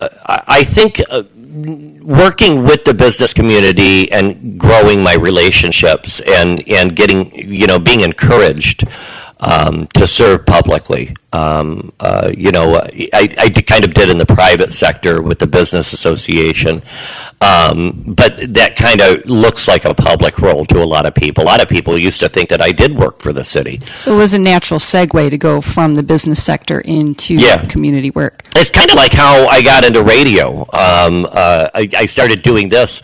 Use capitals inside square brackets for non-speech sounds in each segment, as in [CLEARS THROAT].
I think uh, working with the business community and growing my relationships and, and getting, you know, being encouraged um, to serve publicly. Um, uh, you know, I, I kind of did in the private sector with the business association, um, but that kind of looks like a public role to a lot of people. A lot of people used to think that I did work for the city. So it was a natural segue to go from the business sector into Yeah. community work. It's kind of like how I got into radio. Um, uh, I, I started doing this.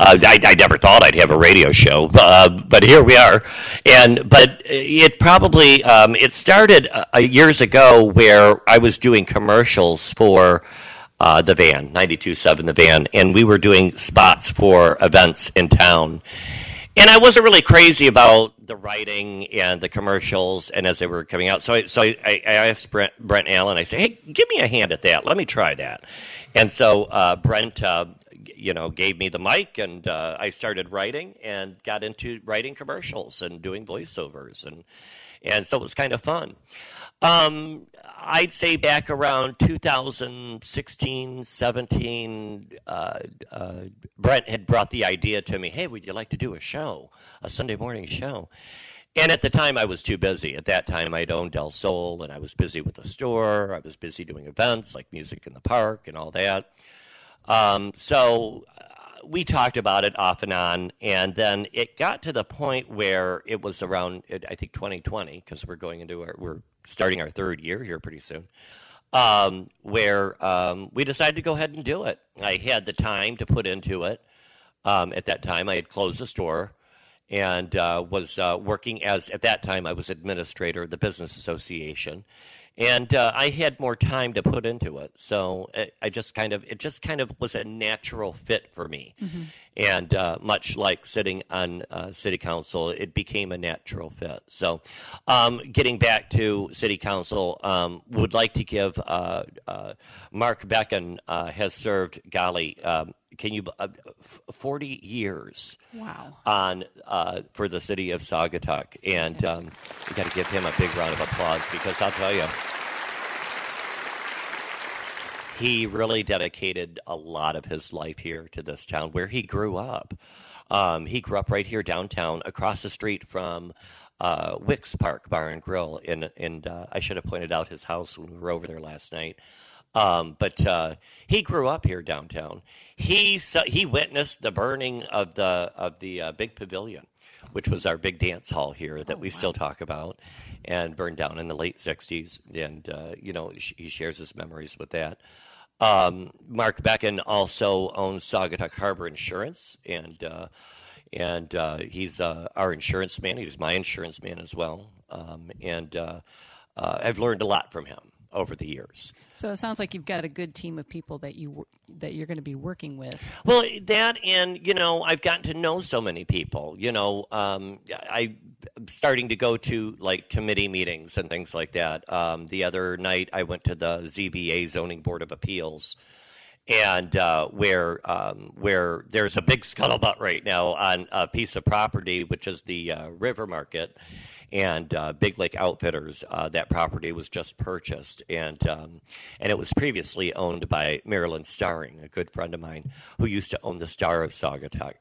Uh, I, I never thought I'd have a radio show, uh, but here we are. And but it probably um, it started uh, years ago where I was doing commercials for uh, the van, 92.7 the van, and we were doing spots for events in town. And I wasn't really crazy about the writing and the commercials, and as they were coming out, so I, so I, I asked Brent, Brent Allen. I said, "Hey, give me a hand at that. Let me try that." And so uh, Brent, uh, you know, gave me the mic, and uh, I started writing and got into writing commercials and doing voiceovers, and and so it was kind of fun. Um, I'd say back around 2016, 17, uh, uh, Brent had brought the idea to me hey, would you like to do a show, a Sunday morning show? And at the time, I was too busy. At that time, I'd owned Del Sol, and I was busy with the store. I was busy doing events like Music in the Park and all that. Um, so uh, we talked about it off and on, and then it got to the point where it was around, I think, 2020, because we're going into our, we're starting our third year here pretty soon, um, where um, we decided to go ahead and do it. I had the time to put into it. Um, at that time, I had closed the store and uh, was uh, working as, at that time, I was administrator of the Business Association and uh, I had more time to put into it. So I, I just kind of it just kind of was a natural fit for me, and uh, much like sitting on uh, city council, it became a natural fit. So, um, getting back to city council, um, would like to give uh, uh, Mark Becken uh, has served golly. Um, can you uh, forty years? Wow. on uh, for the city of Saugatuck, and um, we got to give him a big round of applause because I'll tell you, he really dedicated a lot of his life here to this town where he grew up. Um, he grew up right here downtown, across the street from uh, Wicks Park Bar and Grill, and and uh, I should have pointed out his house when we were over there last night. Um, but uh, he grew up here downtown. He saw, he witnessed the burning of the of the uh, big pavilion, which was our big dance hall here that we still talk about, and burned down in the late '60s. And uh, you know sh- he shares his memories with that. Um, Mark Becken also owns Saugatuck Harbor Insurance, and uh, and uh, he's uh, our insurance man. He's my insurance man as well, um, and uh, uh, I've learned a lot from him over the years. So it sounds like you've got a good team of people that you that you're going to be working with. Well, that and you know, I've gotten to know so many people. You know, um, I I'm starting to go to like committee meetings and things like that. Um, the other night, I went to the ZBA Zoning Board of Appeals, and uh, where um, where there's a big scuttlebutt right now on a piece of property, which is the uh, River Market. And uh, Big Lake Outfitters, uh, that property was just purchased, and um, and it was previously owned by Marilyn Starring, a good friend of mine, who used to own the Star of Saugatuck.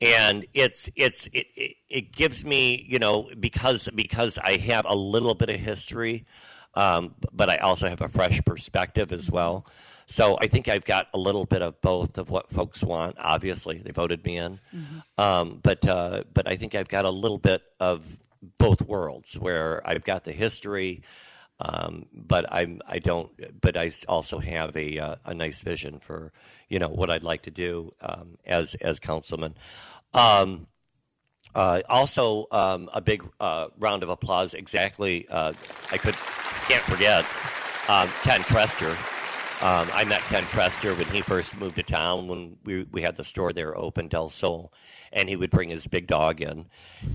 And it's it's it, it, it gives me you know because because I have a little bit of history, um, but I also have a fresh perspective as well. So I think I've got a little bit of both of what folks want. Obviously, they voted me in, um, but uh, but I think I've got a little bit of both worlds where I've got the history, um, but I'm I don't. But I also have a uh, a nice vision for you know what I'd like to do um, as as councilman. Um, uh, also, um, a big uh, round of applause. Exactly, uh, I could can't forget um, Ken Trester. Um, I met Ken Trester when he first moved to town when we, we had the store there open, Del Sol, and he would bring his big dog in,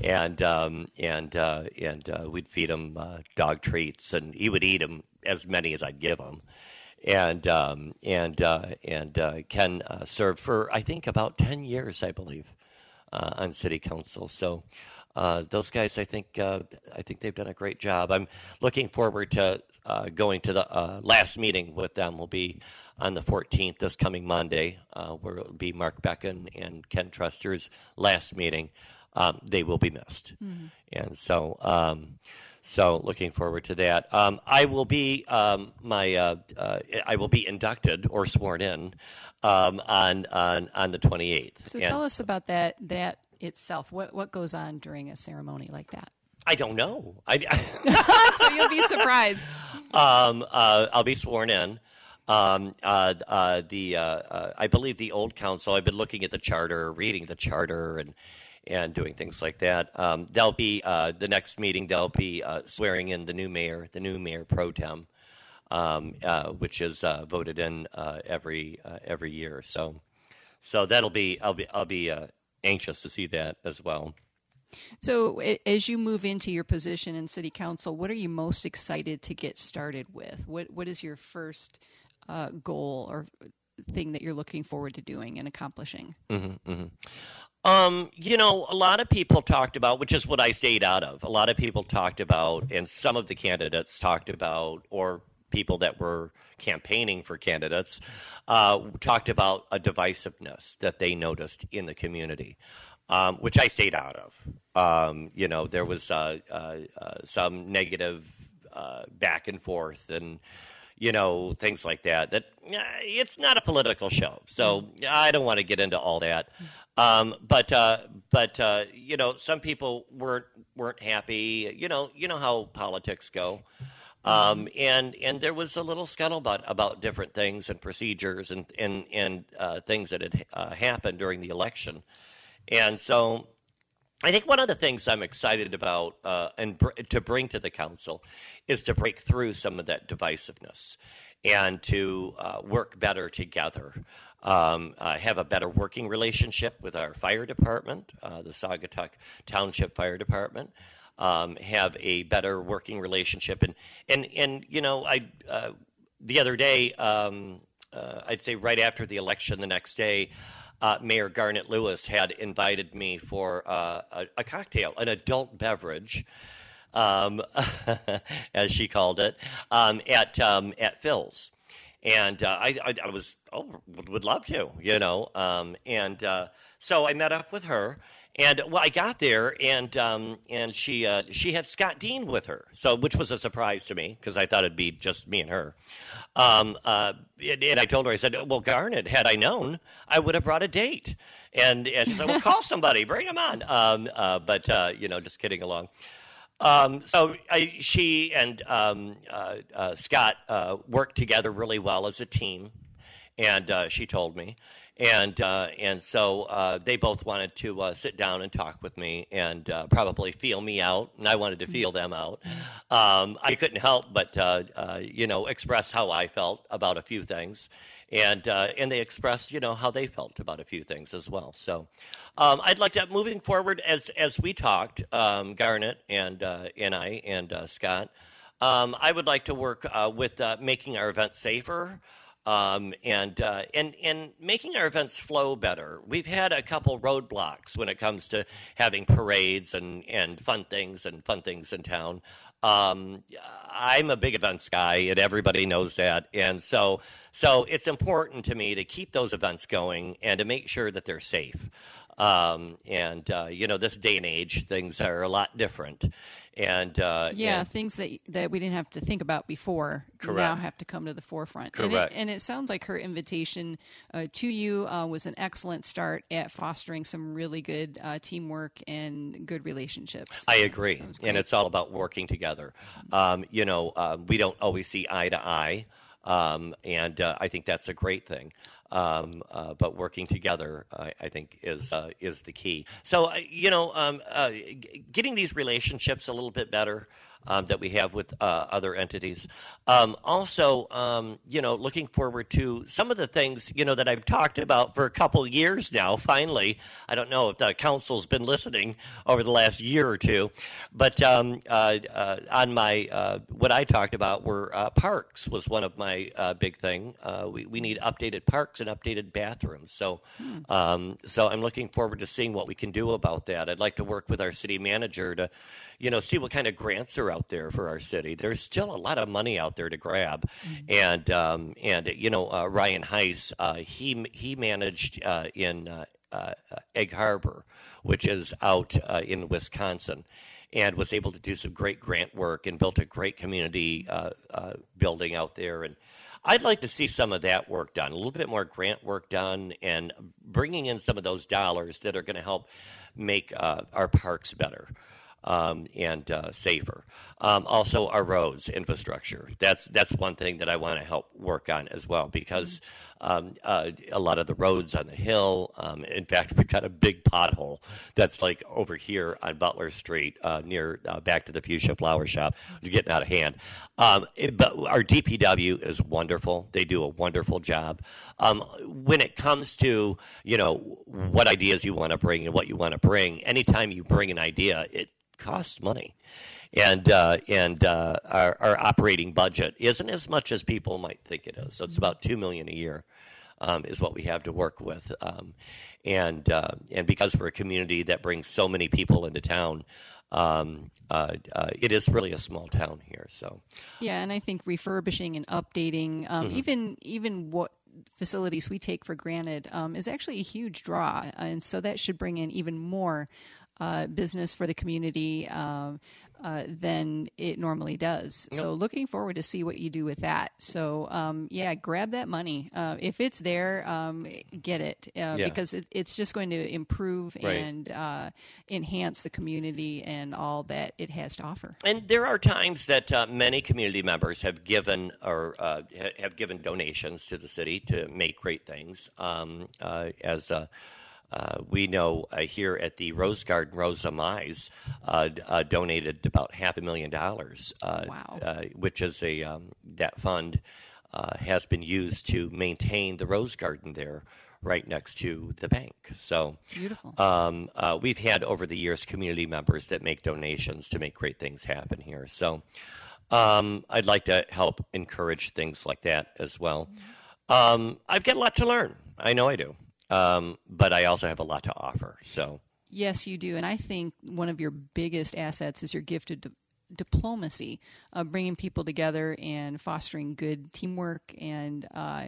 and um, and uh, and uh, we'd feed him uh, dog treats, and he would eat them as many as I'd give him, and um, and uh, and uh, Ken uh, served for I think about ten years, I believe, on city council. So. Uh, those guys, I think, uh, I think they've done a great job. I'm looking forward to uh, going to the uh, last meeting with them will be on the 14th, this coming Monday, uh, where it will be Mark Becken and Ken Truster's last meeting. Um, they will be missed, mm-hmm. and so um, so looking forward to that. Um, I will be um, my uh, uh, I will be inducted or sworn in um, on on on the 28th. So and tell us about that that itself. What what goes on during a ceremony like that? I don't know. I, [LAUGHS] [LAUGHS] so you'll be surprised. Um, uh, I'll be sworn in. Um, uh, uh, the uh, uh, I believe the old council. I've been looking at the charter, reading the charter, and and doing things like that. Um, there'll be uh, the next meeting. They'll be swearing in the new mayor, the new mayor pro tem, um, which is voted in every every year. So so that'll be I'll be I'll be anxious to see that as well. So, as you move into your position in City Council, what are you most excited to get started with? What What is your first uh, goal or thing that you're looking forward to doing and accomplishing? Mm-hmm, mm-hmm. Um, you know, a lot of people talked about, which is what I stayed out of. A lot of people talked about, and some of the candidates talked about, or people that were campaigning for candidates uh, talked about a divisiveness that they noticed in the community um, which I stayed out of. Um, you know, there was uh, uh, uh, some negative uh, back and forth and you know things like that. That it's not a political show, so I don't want to get into all that. Um, but uh, but uh, you know, some people weren't weren't happy. You know, you know how politics go. Um, and and there was a little scuttlebutt about different things and procedures and and and uh, things that had uh, happened during the election. And so I think one of the things I'm excited about uh, and br- to bring to the council is to break through some of that divisiveness and to uh, work better together. Um, uh, have a better working relationship with our fire department, uh, the Saugatuck Township Fire Department. Um, have a better working relationship, and and and you know, I uh, the other day, um, uh, I'd say right after the election, the next day uh, Mayor Garnet Lewis had invited me for uh, a, a, cocktail, an adult beverage, um, [LAUGHS] as she called it, um, at um, at Phil's, and uh, I, I, I, was oh would love to, you know, um, and uh, so I met up with her and well, I got there, and um, and she uh, she had Scott Dean with her, so which was a surprise to me because I thought it'd be just me and her. Um, uh, and, and, I told her, I said, "Well, Garnet, had I known, I would have brought a date." And, and she said, "Well, call somebody, bring them on." Um, uh, but uh, you know, just kidding along. Um, so I, she and um, uh, uh, Scott worked together really well as a team, and she told me, and uh, and so uh, they both wanted to uh, sit down and talk with me and uh, probably feel me out, and I wanted to feel them out. Um, I couldn't help but uh, uh, you know express how I felt about a few things, and and they expressed you know how they felt about a few things as well. So um, I'd like to moving forward as as we talked, um, Garnet and and I and Scott. Um, I would like to work with making our event safer um, and uh, and and making our events flow better. We've had a couple roadblocks when it comes to having parades and and fun things and fun things in town. Um, I'm a big events guy, and everybody knows that. And so so it's important to me to keep those events going and to make sure that they're safe. Um, and uh, you know, this day and age, things are a lot different and uh, yeah, and, things that that we didn't have to think about before correct. now have to come to the forefront. Correct. And it, and it sounds like her invitation uh, to you uh, was an excellent start at fostering some really good uh, teamwork and good relationships. I agree, and it's all about working together. Um, you know, uh, we don't always see eye to eye. Um, and uh, I think that's a great thing. Um, uh, but working together, I, I think, is uh, is the key. So uh, you know, um, uh, getting these relationships a little bit better um, that we have with uh, other entities. Um, also, um, you know, looking forward to some of the things you know that I've talked about for a couple years now. Finally, I don't know if the council's been listening over the last year or two, but um, uh, uh, on my uh, what I talked about were uh, parks was one of my uh, big thing. we we need updated parks and updated bathrooms. So, hmm. um, so I'm looking forward to seeing what we can do about that. I'd like to work with our city manager to, you know, see what kind of grants are out there for our city. There's still a lot of money out there to grab, mm-hmm. and um, and you know uh, Ryan Heise, uh, he he managed uh, in uh, uh, Egg Harbor, which is out uh, in Wisconsin, and was able to do some great grant work and built a great community building out there and. I'd like to see some of that work done, a little bit more grant work done, and bringing in some of those dollars that are going to help make uh, our parks better um, and uh, safer. Um, also, our roads infrastructure. That's that's one thing that I want to help work on as well because um, uh, a lot of the roads on the hill. Um, in fact, we've got a big pothole that's like over here on Butler Street uh, near uh, back to the Fuchsia Flower Shop. It's getting out of hand. Um, it, but our DPW is wonderful. They do a wonderful job. Um, when it comes to you know what ideas you want to bring and what you want to bring, anytime you bring an idea, it costs money, and uh, and uh, our, our, operating budget isn't as much as people might think it is. So it's about two million a year. Um, is what we have to work with, um, and uh, and because we're a community that brings so many people into town, um, uh, uh, it is really a small town here. So, yeah, and I think refurbishing and updating, um, mm-hmm. even even what facilities we take for granted, um, is actually a huge draw, and so that should bring in even more uh, business for the community um, uh, than it normally does. Yep. So looking forward to see what you do with that. So um, yeah, grab that money uh, if it's there. Um, get it uh, yeah. because it, it's just going to improve right. and uh, enhance the community and all that it has to offer. And there are times that uh, many community members have given or have given donations to the city to make great things um, as a uh, we know uh, here at the Rose Garden, Rosa Mize uh, uh donated about half a million dollars. Uh, wow. Uh, which is a um, that fund has been used to maintain the Rose Garden there. Right next to the bank. So beautiful. Um, we've had over the years community members that make donations to make great things happen here. So um, I'd like to help encourage things like that as well. Mm-hmm. Um, I've got a lot to learn. I know I do um, but I also have a lot to offer. So yes, you do, and I think one of your biggest assets is your gifted diplomacy, uh, bringing people together and fostering good teamwork and uh,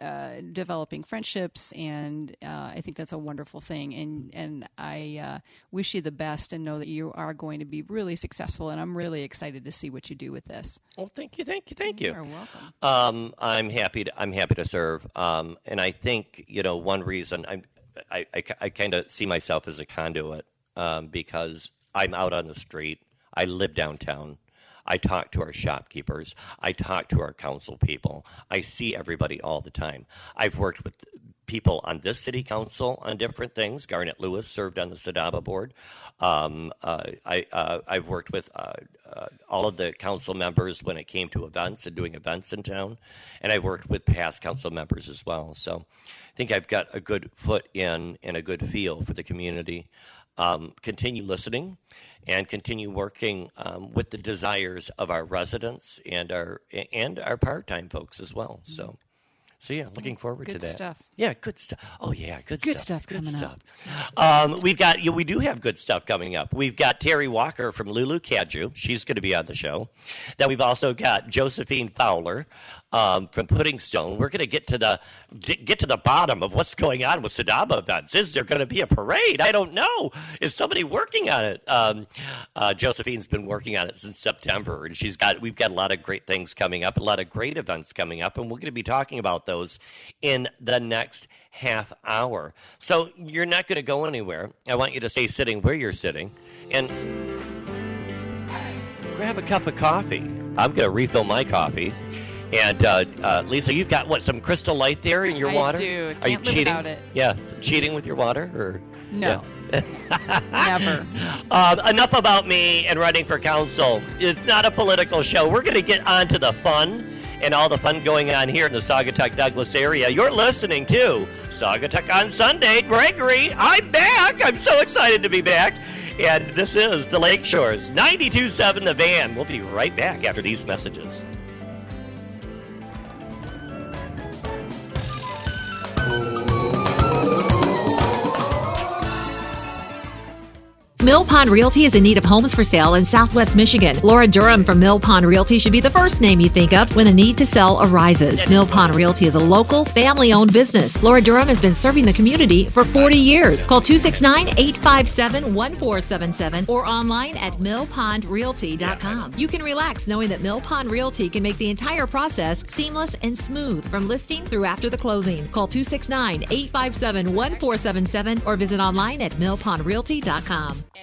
uh, developing friendships. And uh, I think that's a wonderful thing. And and I uh, wish you the best and know that you are going to be really successful. And I'm really excited to see what you do with this. Well, thank you, thank you, thank you. You're welcome. Um, I'm happy. To, I'm happy to serve. Um, and I think you know one reason I'm, I I, I kind of see myself as a conduit um, because I'm out on the street. I live downtown. I talk to our shopkeepers. I talk to our council people. I see everybody all the time. I've worked with people on this city council on different things. Garnet Lewis served on the SADABA board. Um, uh, I, uh, I've worked with uh, uh, all of the council members when it came to events and doing events in town, and I've worked with past council members as well. So I think I've got a good foot in and a good feel for the community um, continue listening and continue working um, with the desires of our residents and our and our part-time folks as well. So so yeah, looking forward good to that. Stuff. Yeah, good stuff. Oh yeah, good, good stuff. stuff. Good coming stuff. Up. Um, we've got we do have good stuff coming up. We've got Terry Walker from Lulu Kaju. She's going to be on the show. Then we've also got Josephine Fowler um, from Pudding Stone. We're going to get to the get to the bottom of what's going on with SADABA events. Is there going to be a parade? I don't know. Is somebody working on it? Um, uh, Josephine's been working on it since September, and she's got we've got a lot of great things coming up, a lot of great events coming up, and we're going to be talking about those in the next half hour. So you're not going to go anywhere. I want you to stay sitting where you're sitting and grab a cup of coffee. I'm going to refill my coffee. And uh, uh, Lisa, you've got what some crystal light there in your I water? do. Are you cheating? It. Yeah, cheating with your water or no? Yeah. [LAUGHS] Never. Uh, enough about me and running for council. It's not a political show. We're going to get on to the fun and all the fun going on here in the Saugatuck Douglas area. You're listening to Saugatuck on Sunday. Gregory, I'm back. I'm so excited to be back. And this is the Lake Shores 92.7 The Van. We'll be right back after these messages. Oh. Mill Pond Realty is in need of homes for sale in Southwest Michigan. Laura Durham from Mill Pond Realty should be the first name you think of when a need to sell arises. Mill Pond Realty is a local, family owned business. Laura Durham has been serving the community for 40 years. Call 269 857 1477 or online at millpondrealty.com. You can relax knowing that Mill Pond Realty can make the entire process seamless and smooth from listing through after the closing. Call 269 857 1477 or visit online at millpondrealty.com.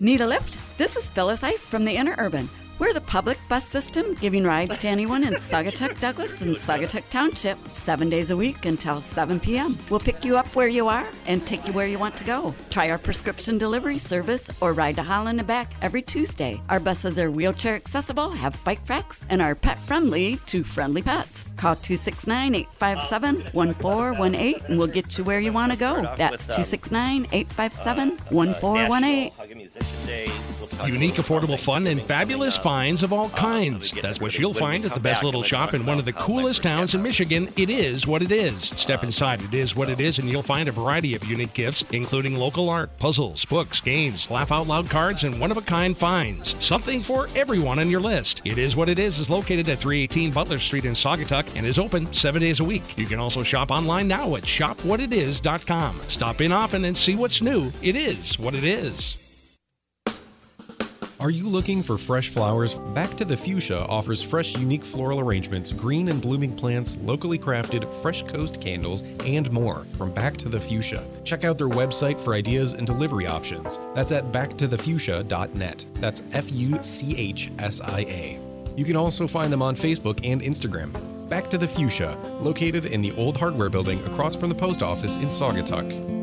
Need a lift? This is Phyllis Ife from the Interurban. We're the public bus system giving rides to anyone in Saugatuck, Douglas, and Saugatuck Township seven days a week until 7 p.m. We'll pick you up where you are and take you where you want to go. Try our prescription delivery service or ride to Holland and back every Tuesday. Our buses are wheelchair accessible, have bike racks, and are pet friendly to friendly pets. Call 269 857 1418 and we'll get you where you want to go. That's 269 857 1418. Unique, affordable fun, and fabulous finds of all kinds. That's what you'll find at the best little shop in one of the coolest towns in Michigan. It is what it is. Step inside, it is what it is, and you'll find a variety of unique gifts, including local art, puzzles, books, games, laugh out loud cards, and one of a kind finds. Something for everyone on your list. It is what it is is located at 318 Butler Street in Saugatuck and is open seven days a week. You can also shop online now at shopwhatitis.com. Stop in often and see what's new. It is what it is. Are you looking for fresh flowers? Back to the Fuchsia offers fresh, unique floral arrangements, green and blooming plants, locally crafted, fresh coast candles, and more from Back to the Fuchsia. Check out their website for ideas and delivery options. That's at backtothefuchsia.net. That's F U C H S I A. You can also find them on Facebook and Instagram. Back to the Fuchsia, located in the old hardware building across from the post office in Saugatuck.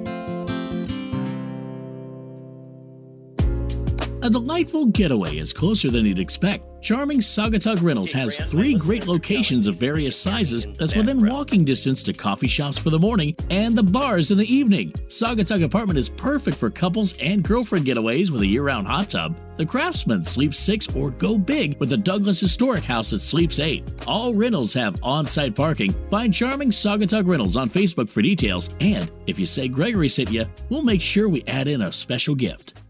A delightful getaway is closer than you'd expect. Charming Saugatuck Rentals has three great locations of various sizes that's within walking distance to coffee shops for the morning and the bars in the evening. Saugatuck Apartment is perfect for couples and girlfriend getaways with a year round hot tub. The Craftsman sleeps six or go big with the Douglas Historic House that sleeps eight. All rentals have on site parking. Find Charming Saugatuck Rentals on Facebook for details. And if you say Gregory sent you, we'll make sure we add in a special gift.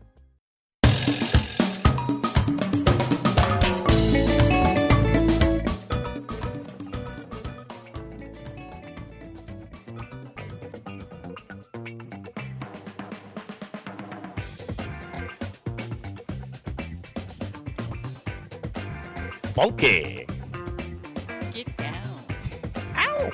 Funky. Get down. Ow.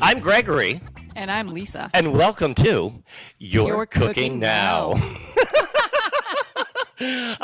I'm Gregory. And I'm Lisa. And welcome to Your, You're Cooking, Cooking Now. Now. [LAUGHS]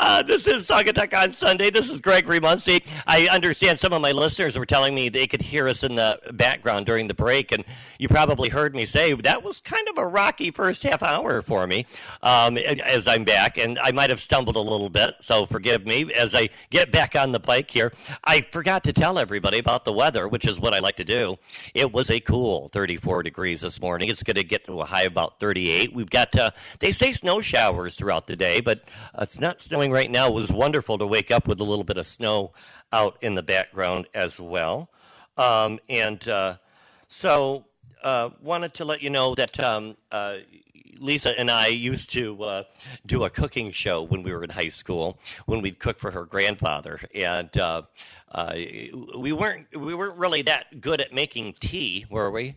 Uh, this is Saugatuck on Sunday. This is Gregory Muncie. I understand some of my listeners were telling me they could hear us in the background during the break, and you probably heard me say that was kind of a rocky first half hour for me um, as I'm back, and I might have stumbled a little bit, so forgive me as I get back on the bike here. I forgot to tell everybody about the weather, which is what I like to do. It was a cool 34 degrees this morning. It's going to get to a high of about 38. We've got, uh, they say snow showers throughout the day, but uh, it's not snowing right now. It was wonderful to wake up with a little bit of snow out in the background as well. Um, and uh, so, uh, wanted to let you know that um, uh, Lisa and I used to uh, do a cooking show when we were in high school when we'd cook for her grandfather, and uh, uh, we weren't we weren't really that good at making tea, were we?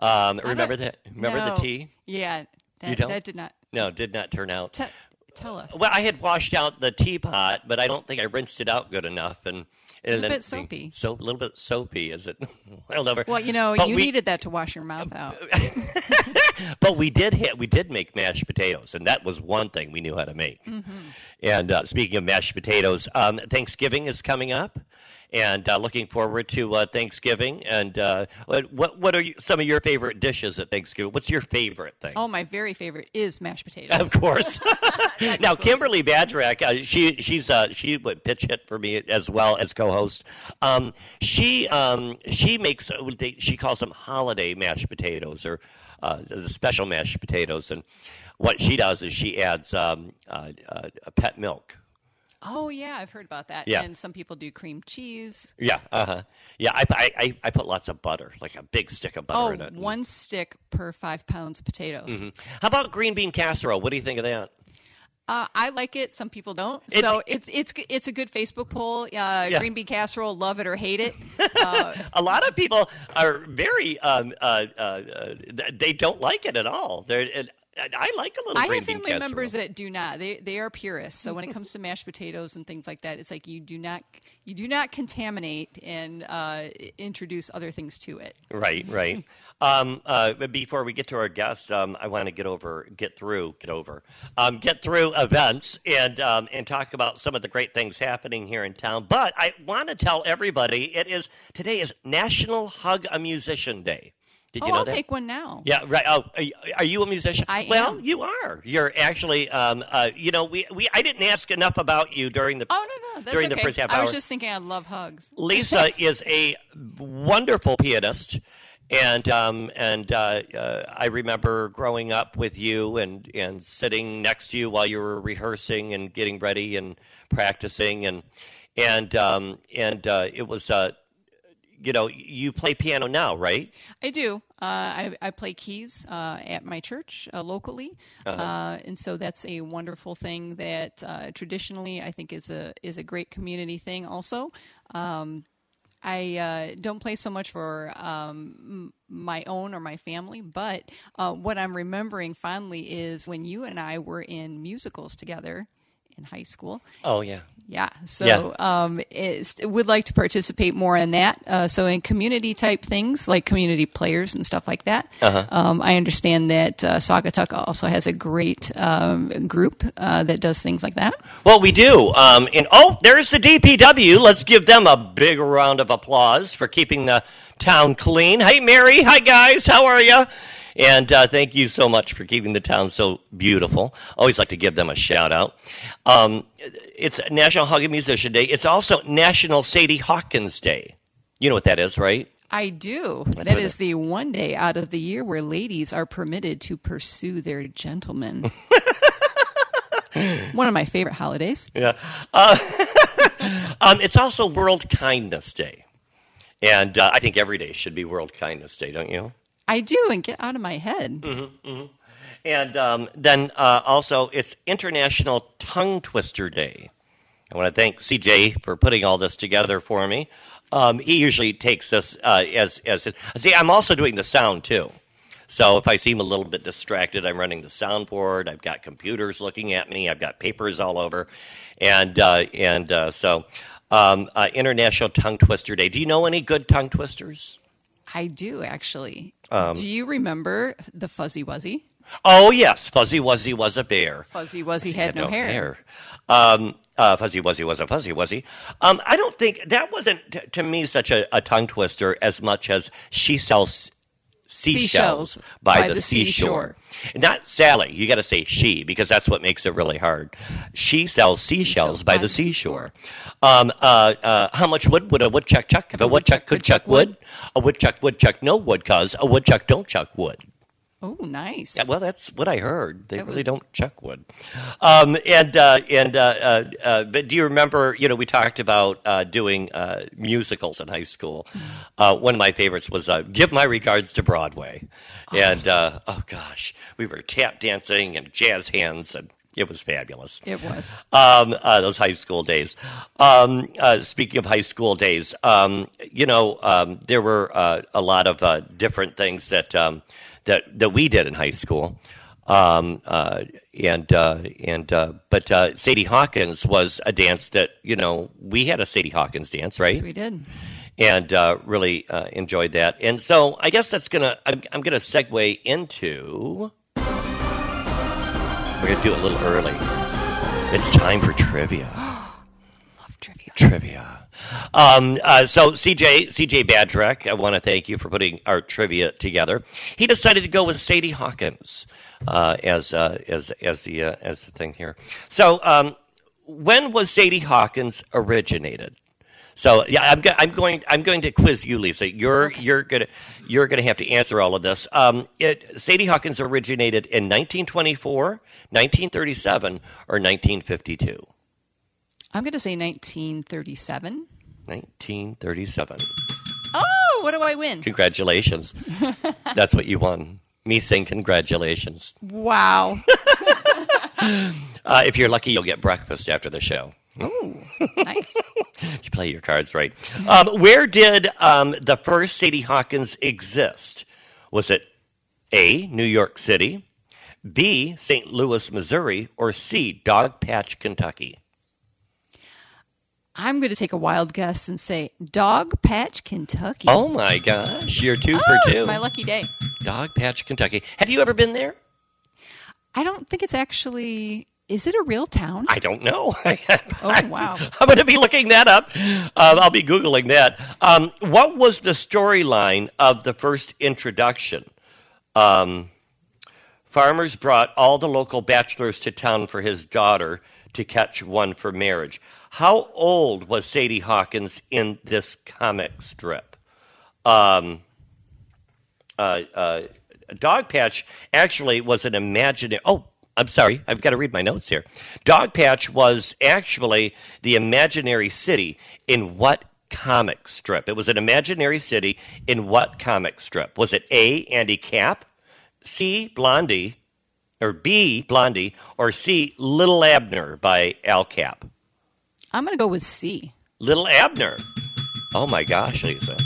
Um, remember that? Remember no. the tea? Yeah. You That, don't? that did not. No, did not turn out. Te- tell us. Well, I had washed out the teapot, but I don't think I rinsed it out good enough, and was a ended bit soapy. So a little bit soapy, is it? [LAUGHS] well, never. well, you know, But you we- needed that to wash your mouth out. [LAUGHS] but we did hit, we did make mashed potatoes, and that was one thing we knew how to make. Mm-hmm. And uh, speaking of mashed potatoes, um, Thanksgiving is coming up, and uh, looking forward to uh, Thanksgiving. And uh, what what are you, some of your favorite dishes at Thanksgiving? What's your favorite thing? Oh, my very favorite is mashed potatoes. Of course. [LAUGHS] [LAUGHS] now, Kimberly Badrak, uh, she she's uh, she would pitch hit for me as well as co-host. Um, she um, she makes uh, she calls them holiday mashed potatoes or uh, the special mashed potatoes, and what she does is she adds um, uh, uh, pet milk. Oh yeah, I've heard about that. Yeah. And some people do cream cheese. Yeah, uh huh. Yeah, I, I, I, put lots of butter, like a big stick of butter Oh, in it. one stick per five pounds of potatoes. Mhm. How about green bean casserole? What do you think of that? Uh, I like it. Some people don't. It- so it- it's it's it's a good Facebook poll. Uh, Yeah. Green bean casserole, love it or hate it. [LAUGHS] Uh, A lot of people are very, um, uh, uh, uh, they don't like it at all. They're, I like a little I have family casserole. members that do not. They they are purists. So when it [LAUGHS] comes to mashed potatoes and things like that, it's like you do not you do not contaminate and uh, introduce other things to it. Right, right. [LAUGHS] um, uh, but before we get to our guest, um, I want to get over, get through, get over, um, get through events and um, and talk about some of the great things happening here in town. But I want to tell everybody it is today is National Hug a Musician Day. Did you oh, know I'll that? take one now. Yeah, right. Oh, are you, a musician? I Well, am. you are. You're actually. Um, uh, you know, we, we I didn't ask enough about you during the Oh no no, that's during okay. the first half I was just thinking I love hugs. Lisa [LAUGHS] is a wonderful pianist, and um, and uh, uh, I remember growing up with you and and sitting next to you while you were rehearsing and getting ready and practicing and and um, and uh, it was. Uh, you know, you play piano now, right? I do. Uh, I, I play keys uh, at my church uh, locally, Uh-huh. uh and so that's a wonderful thing that uh, traditionally I think is a is a great community thing. Also, um, I uh, don't play so much for um, my own or my family, but uh, what I'm remembering fondly is when you and I were in musicals together in high school. Oh yeah. Yeah. So Yeah. um, is, would like to participate more in that. Uh, so in community type things like community players and stuff like that. Uh-huh. Um, I understand that uh, Saugatuck also has a great um, group uh, that does things like that. Well, we do. Um, and oh, there's the DPW. Let's give them a big round of applause for keeping the town clean. Hey, Mary. Hi, guys. How are you? And uh, thank you so much for keeping the town so beautiful. Always like to give them a shout out. Um, it's National Hug Musician Day. It's also National Sadie Hawkins Day. You know what that is, right? I do. That's that is the one day out of the year where ladies are permitted to pursue their gentlemen. [LAUGHS] one of my favorite holidays. Yeah. Uh, [LAUGHS] um, it's also World Kindness Day. And uh, I think every day should be World Kindness Day, don't you? I do, and get out of my head. Mm-hmm. And um, then uh, also, it's International Tongue Twister Day. I want to thank CJ for putting all this together for me. Um, he usually takes this uh, as as his, see. I'm also doing the sound too. So if I seem a little bit distracted, I'm running the soundboard. I've got computers looking at me. I've got papers all over, and uh, and uh, so um, uh, International Tongue Twister Day. Do you know any good tongue twisters? I do actually. Um, do you remember the Fuzzy Wuzzy? Oh yes, Fuzzy Wuzzy was a bear. Fuzzy Wuzzy had no, hair. Um, uh, fuzzy Wuzzy was a fuzzy Wuzzy. Um, I don't think that wasn't t- to me such a, a tongue twister as much as she sells seashells, Seashells by, by the, the seashore. seashore. Not Sally. You got to say she because that's what makes it really hard. She sells seashells by, the seashore. Um, uh, uh, how much wood would a woodchuck chuck if a woodchuck could chuck wood? A woodchuck would chuck no wood cause a woodchuck don't chuck wood. Oh, nice. Yeah, well, that's what I heard. They That really was- don't chuck wood. Um, and uh, and uh, uh, uh, but do you remember? You know, we talked about uh, doing uh, musicals in high school. Uh, one of my favorites was uh, "Give My Regards to Broadway," and uh, oh gosh, we were tap dancing and jazz hands, and it was fabulous it was. um, uh, those high school days. Um, uh, speaking of high school days, um, you know, um, there were uh, a lot of uh, different things that um, that that we did in high school. Um, uh, and uh, and uh, but uh, Sadie Hawkins was a dance that you know we had a Sadie Hawkins dance, right? Yes, we did. and uh, really uh, enjoyed that. And so I guess that's gonna I'm, I'm gonna segue into. We're gonna do it a little early. It's time for trivia. [GASPS] Love trivia. Trivia. Um, uh, so CJ CJ Badrek, I want to thank you for putting our trivia together. He decided to go with Sadie Hawkins uh, as uh, as as the uh, as the thing here. So um, when was Sadie Hawkins originated? So yeah, I'm, go- I'm going. I'm going to quiz you, Lisa. You're you're gonna you're gonna have to answer all of this. Um, it, Sadie Hawkins originated in 1924, 1937, or 1952. I'm going to say 1937. 1937. Oh, what do I win? Congratulations. [LAUGHS] That's what you won. Me saying congratulations. Wow. [LAUGHS] Uh, if you're lucky, you'll get breakfast after the show. Ooh, nice. [LAUGHS] You play your cards right. Um, where did um, the first Sadie Hawkins exist? Was it A, New York City, B, St. Louis, Missouri, or C, Dog Patch, Kentucky? I'm going to take a wild guess and say Dog Patch, Kentucky. Oh my gosh, you're two Oh, for two. my lucky day. Dog Patch, Kentucky. Have you ever been there? I don't think it's actually. Is it a real town? I don't know. [LAUGHS] Oh, wow. I'm going to be looking that up. Um, I'll be Googling that. Um, what was the storyline of the first introduction? Um, farmers brought all the local bachelors to town for his daughter to catch one for marriage. How old was Sadie Hawkins in this comic strip? Um, uh, uh, Dog Patch actually was an imaginary. Oh, I'm sorry. I've got to read my notes here. Dog Patch was actually the imaginary city in what comic strip? It was an imaginary city in what comic strip? Was it A, Andy Capp, C, Blondie, or B, Blondie, or C, Little Abner by Al Capp? I'm going to go with C. Little Abner. Oh my gosh, Lisa.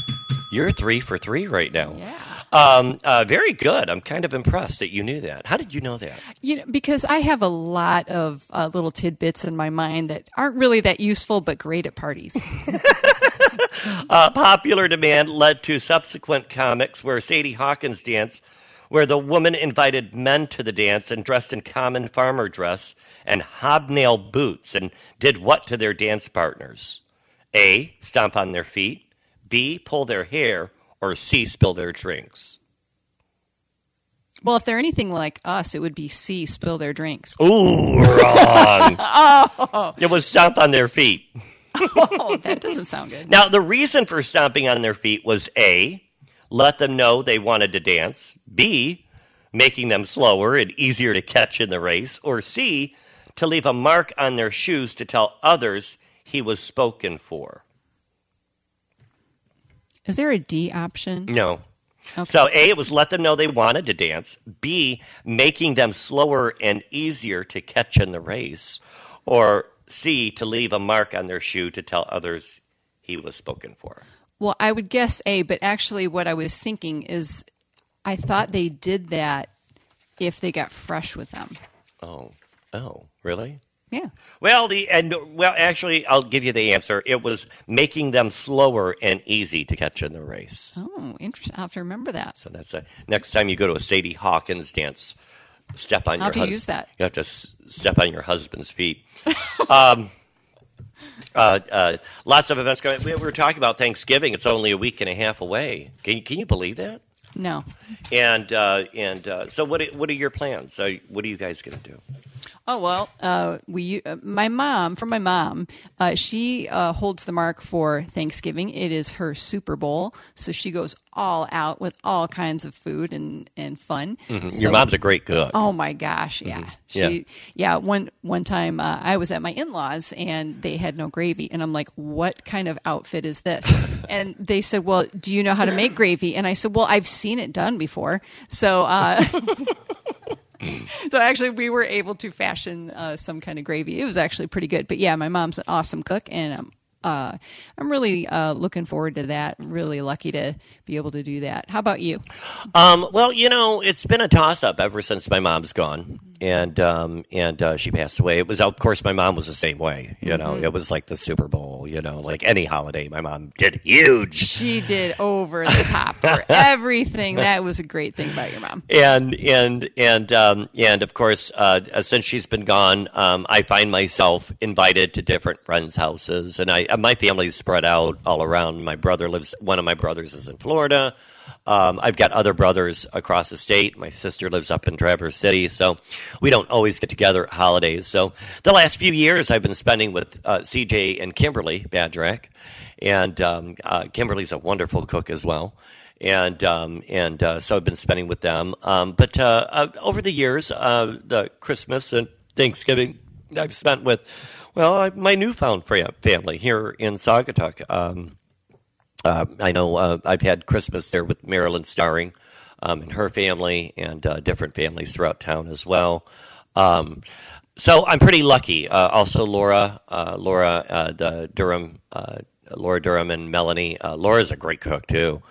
You're three for three right now. Yeah. Um, uh, very good. I'm kind of impressed that you knew that. How did you know that? You know, because I have a lot of uh, little tidbits in my mind that aren't really that useful, but great at parties. [LAUGHS] [LAUGHS] Uh, popular demand led to subsequent comics where Sadie Hawkins danced, where the woman invited men to the dance and dressed in common farmer dress and hobnail boots and did what to their dance partners? A. Stomp on their feet. B. Pull their hair. Or C. Spill their drinks. well, if they're anything like us, it would be C. Spill their drinks. Ooh, wrong. [LAUGHS] oh. It was stomp on their feet. [LAUGHS] Oh, that doesn't sound good. Now, the reason for stomping on their feet was A, let them know they wanted to dance, B, making them slower and easier to catch in the race, or C, to leave a mark on their shoes to tell others he was spoken for. Is there a D option? No. So, A, it was let them know they wanted to dance. B, making them slower and easier to catch in the race. Or C, to leave a mark on their shoe to tell others he was spoken for. Well, I would guess A, but actually, what I was thinking is I thought they did that if they got fresh with them. Oh, oh, really? Yeah. Well, the and well, actually, I'll give you the answer. It was making them slower and easy to catch in the race. Oh, interesting. I'll have to remember that. So that's a next time you go to a Sadie Hawkins dance, step on How your. do you use that? You have to s- step on your husband's feet. [LAUGHS] um, uh, uh, lots of events going. We we were talking about Thanksgiving. It's only a week and a half away. Can you, can you believe that? No. And uh, and uh, so, what are- what are your plans? So, what are you guys going to do? Oh well, uh, we uh, my mom from my mom, uh, she uh, holds the mark for Thanksgiving. It is her Super Bowl, so she goes all out with all kinds of food and and fun. Mm-hmm. Your mom's a great cook. Oh my gosh, yeah. Yeah. She yeah, one one time uh, I was at my in-laws and they had no gravy and I'm like, "What kind of outfit is this?" [LAUGHS] and they said, "Well, do you know how to make gravy?" And I said, "Well, I've seen it done before." So uh [LAUGHS] [LAUGHS] [LAUGHS] So actually, we were able to fashion uh, some kind of gravy. It was actually pretty good. But yeah, my mom's an awesome cook, and um, uh, I'm really uh, looking forward to that. Really lucky to be able to do that. How about you? Um, well, you know, it's been a toss up ever since my mom's gone, and um, and uh, she passed away. It was, of course, my mom was the same way. You know, Mm-hmm. it was like the Super Bowl. You know, like any holiday, my mom did huge. She did over the top for [LAUGHS] everything. That was a great thing about your mom. And and and um, and of course, uh, since she's been gone, um, I find myself invited to different friends' houses, and I uh, my family's spread out all around. My brother lives. One of my brothers is in Florida. Um, I've got other brothers across the state. My sister lives up in Traverse City, so we don't always get together at holidays. So the last few years, I've been spending with uh, CJ and Kimberly Badrak, and um, uh, Kimberly's a wonderful cook as well and um, and uh, so I've been spending with them. Um, but uh, uh, over the years, uh, the Christmas and Thanksgiving I've spent with, well, my newfound family here in Saugatuck. Um, uh, I know uh, I've had Christmas there with Marilyn Starring um, and her family, and uh, different families throughout town as well. Um, so I'm pretty lucky. Uh, also, Laura, uh, Laura, uh, the Durham, Laura Durham, and Melanie. Laura's a great cook too.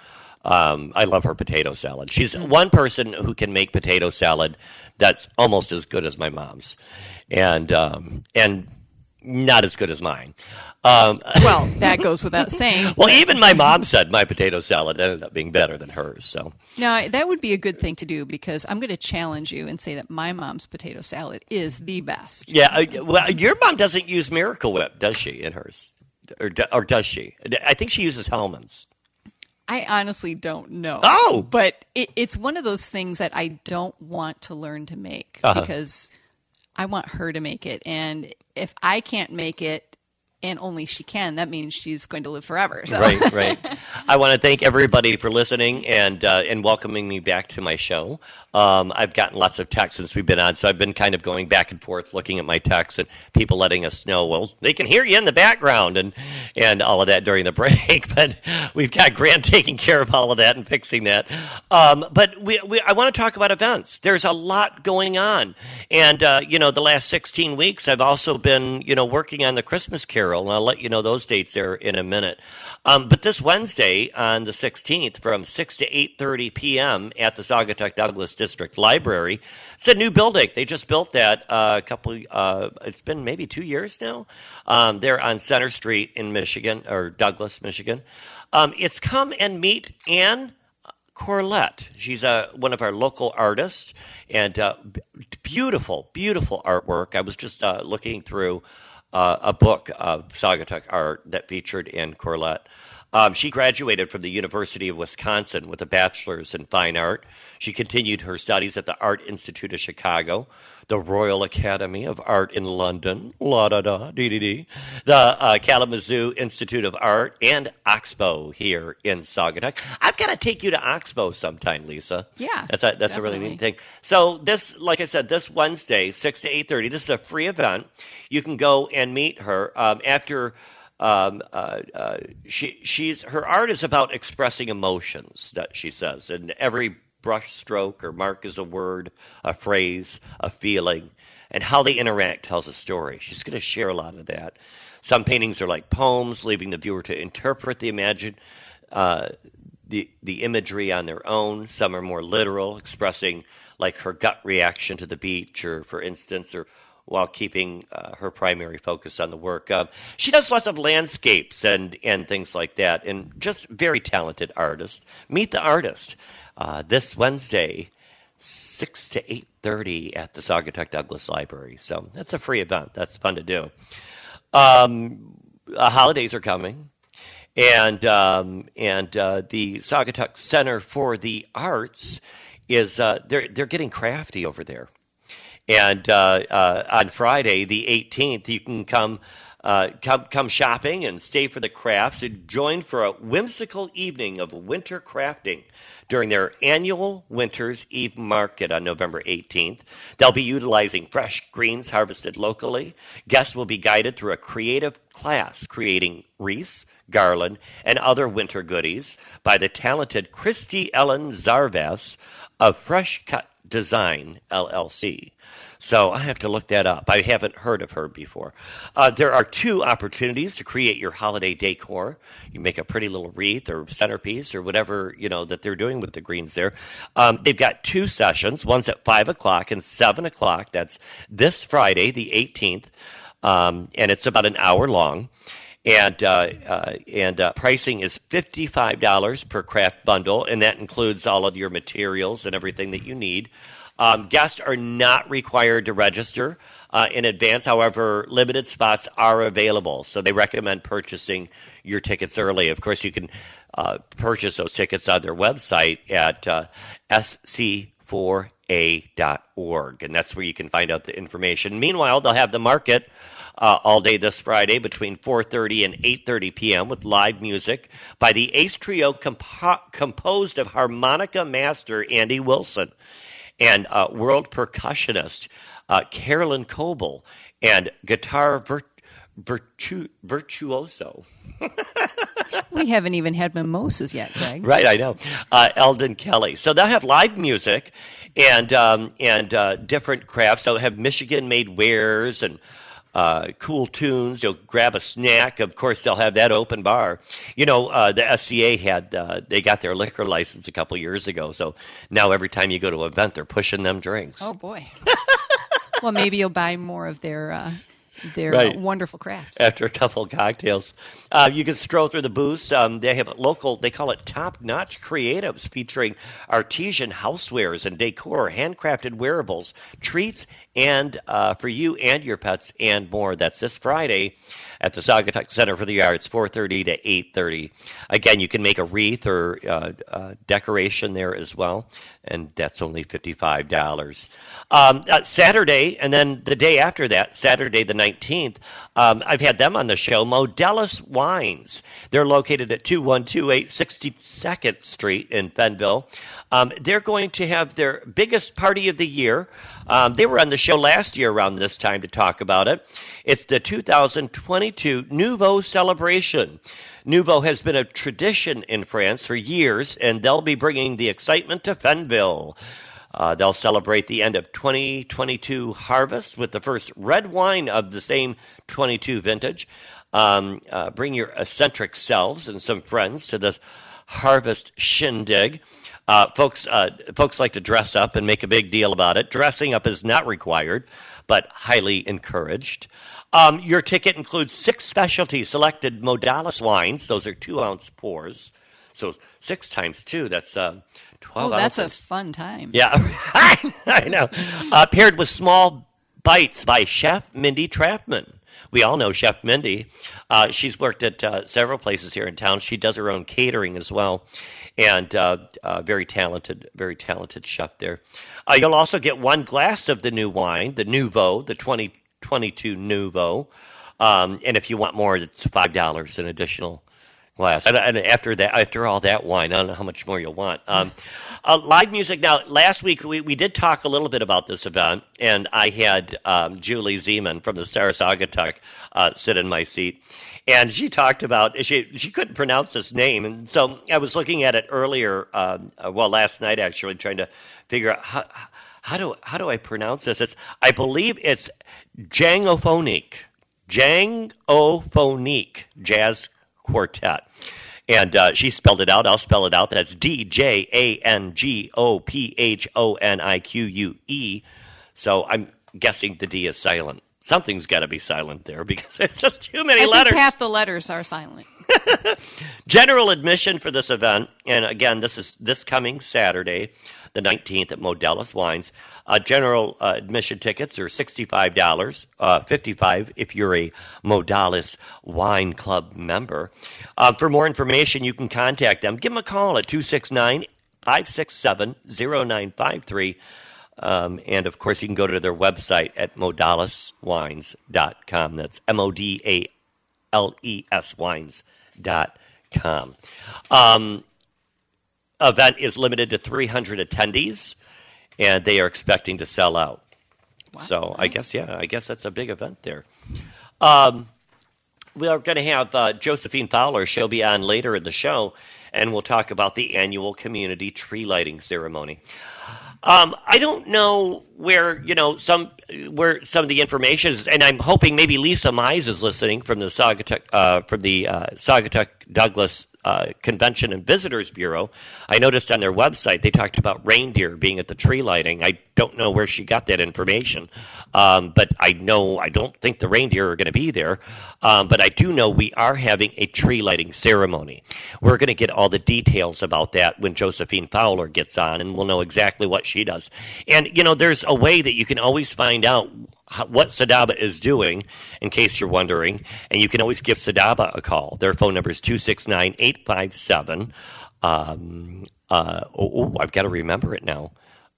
Um, I love her potato salad. She's mm. one person who can make potato salad that's almost as good as my mom's, and um, and not as good as mine. Um, [LAUGHS] well, that goes without saying. [LAUGHS] well, even my mom said my potato salad ended up being better than hers. So now that would be a good thing to do because I'm going to challenge you and say that my mom's potato salad is the best. Yeah, uh, well, your mom doesn't use Miracle Whip, does she? In hers, or, or does she? I think she uses Hellmann's. I honestly don't know. Oh, but it, it's one of those things that I don't want to learn to make uh-huh. because I want her to make it, and if I can't make it, and only she can, that means she's going to live forever. So. Right, [LAUGHS] right. I want to thank everybody for listening and uh, and welcoming me back to my show. Um, I've gotten lots of texts since we've been on, so I've been kind of going back and forth looking at my texts and people letting us know, well, they can hear you in the background and and all of that during the [LAUGHS] break. But we've got Grant taking care of all of that and fixing that. Um, but we, we, I want to talk about events. There's a lot going on, and uh, you know, the last 16 weeks, I've also been you know working on the Christmas Carol, and I'll let you know those dates there in a minute. Um, but this Wednesday on the 16th, from 6 to 8:30 p.m. at the Saugatuck Douglas District Library. It's a new building. They just built that uh, a couple. Uh, it's been maybe two years now. Um, they're on Center Street in Michigan or Douglas, Michigan. Um, it's come and meet Anne Corlett. She's uh, one of our local artists and uh, beautiful, beautiful artwork. I was just uh, looking through uh, a book of Saugatuck art that featured Anne Corlett. Um, she graduated from the University of Wisconsin with a bachelor's in fine art. She continued her studies at the Art Institute of Chicago, the Royal Academy of Art in London, la da da, dee dee dee, the uh, Kalamazoo Institute of Art, and Oxbow here in Saugatuck. I've got to take you to Oxbow sometime, Lisa. Yeah, that's a, that's definitely. a really neat thing. So this, like I said, this Wednesday, six to eight thirty. This is a free event. You can go and meet her um, after um, uh, uh, she she's her art is about expressing emotions that she says, and every brush stroke or mark is a word, a phrase, a feeling, and how they interact tells a story. She's going to share a lot of that. Some paintings are like poems, leaving the viewer to interpret the imagine. Uh, the, the imagery on their own. Some are more literal, expressing like her gut reaction to the beach, or for instance, or while keeping uh, her primary focus on the work. Uh, she does lots of landscapes and, and things like that, and just very talented artist. Meet the artist uh, this Wednesday, six to eight thirty at the Saugatuck Douglas Library. So that's a free event. That's fun to do. Um, uh, holidays are coming. And um, and uh, the Saugatuck Center for the Arts is uh, they're they're getting crafty over there. And uh, uh, on Friday, the 18th, you can come. Uh, come, come shopping and stay for the crafts and join for a whimsical evening of winter crafting during their annual Winter's Eve Market on November 18th. They'll be utilizing fresh greens harvested locally. Guests will be guided through a creative class creating wreaths, garland, and other winter goodies by the talented Christy Ellen Zarvas of Fresh Cut Design LLC. So I have to look that up. I haven't heard of her before. Uh, there are two opportunities to create your holiday decor. You make a pretty little wreath or centerpiece or whatever you know that they're doing with the greens there. Um, they've got two sessions. One's at five o'clock and seven o'clock. That's this Friday, the 18th, um, and it's about an hour long and uh, uh, and uh, pricing is fifty five dollars per craft bundle, and that includes all of your materials and everything that you need. Um, guests are not required to register uh, in advance. However, limited spots are available, so they recommend purchasing your tickets early. Of course, you can uh, purchase those tickets on their website at uh, sc4a.org, and that's where you can find out the information. Meanwhile, they'll have the market. Uh, all day this Friday between 4:30 and 8:30 p.m. with live music by the Ace Trio compo- composed of harmonica master Andy Wilson and uh, world percussionist uh, Carolyn Coble and guitar virt- virtu- virtuoso. [LAUGHS] we haven't even had mimosas yet, Greg. Right, I know. Uh, Eldon Kelly. So they'll have live music and um, and uh, different crafts. They'll have Michigan made wares and uh, cool tunes. You'll grab a snack. Of course, they'll have that open bar. You know, uh, the SCA had uh, they got their liquor license a couple years ago, so now every time you go to an event, they're pushing them drinks. Oh boy. [LAUGHS] well, maybe you'll buy more of their their Right. wonderful crafts. after a couple cocktails. Uh, you can stroll through the booths. Um, they have local, they call it top notch creatives featuring artesian housewares and decor, handcrafted wearables, treats, and uh, for you and your pets and more. That's this Friday at the Saugatuck Center for the Arts, 4.30 to 8.30. Again, you can make a wreath or uh, uh, decoration there as well, and that's only $55. Um, uh, Saturday, and then the day after that, Saturday the 19th, um, I've had them on the show, Modales Wines. They're located at 2128 62nd Street in Fennville. Um, they're going to have their biggest party of the year. Um, they were on the show last year around this time to talk about it. It's the 2022 Nouveau celebration. Nouveau has been a tradition in France for years, and they'll be bringing the excitement to Fennville. Uh, they'll celebrate the end of 2022 harvest with the first red wine of the same 22 vintage. Um, uh, bring your eccentric selves and some friends to this harvest shindig. Uh, folks, uh, folks like to dress up and make a big deal about it. Dressing up is not required, but highly encouraged. Um, your ticket includes six specialty selected Modales wines. Those are two ounce pours. So six times two, that's uh, 12 Oh, that's a fun time. Yeah, [LAUGHS] I know. Uh, paired with small bites by Chef Mindy Trapman. We all know Chef Mindy. Uh, she's worked at uh, several places here in town. She does her own catering as well, and uh, uh, very talented, very talented chef there. Uh, you'll also get one glass of the new wine, the Nouveau, the 2022 Nouveau. Um, and if you want more, it's five dollars an additional glass. And, and after that, after all that wine, I don't know how much more you'll want. Um, uh, live music. Now, last week we, we did talk a little bit about this event, and I had um, Julie Zeman from the Sarasagatuck uh, sit in my seat, and she talked about she she couldn't pronounce this name, and so I was looking at it earlier, um, uh, well, last night actually, trying to figure out how. How do how do I pronounce this? It's I believe it's Djangophonique, Djangophonique Jazz Quartet. And uh, she spelled it out. I'll spell it out. That's D J A N G O P H O N I Q U E. So I'm guessing the D is silent. Something's got to be silent there because [LAUGHS] there's just too many I letters. half the letters are silent. [LAUGHS] [LAUGHS] General admission for this event, and again, this is this coming Saturday, the 19th at Modales Wines. Uh, general uh, admission tickets are $65, uh, 55 if you're a Modales Wine Club member. Uh, for more information, you can contact them. Give them a call at 269 567 0953. Um, and of course, you can go to their website at modaleswines.com. That's M O D A L E S wines.com. Um, event is limited to 300 attendees, and they are expecting to sell out. so I guess, yeah, I guess that's a big event there. Um, we are going to have uh, Josephine Fowler. She'll be on later in the show, and we'll talk about the annual community tree lighting ceremony. Um, I don't know where you know some where some of the information is, and I'm hoping maybe Lisa Mize is listening from the Saugatuck uh, from the uh, Saugatuck Douglas uh, Convention and Visitors Bureau. I noticed on their website they talked about reindeer being at the tree lighting. I don't know where she got that information, um, but I know I don't think the reindeer are going to be there. Um, but I do know we are having a tree lighting ceremony. We're going to get all the details about that when Josephine Fowler gets on, and we'll know exactly what she does. And you know, there's a way that you can always find out what Sadaba is doing, in case you're wondering, and you can always give Sadaba a call. Their phone number is 269 857. Um, uh, oh, oh, I've got to remember it now.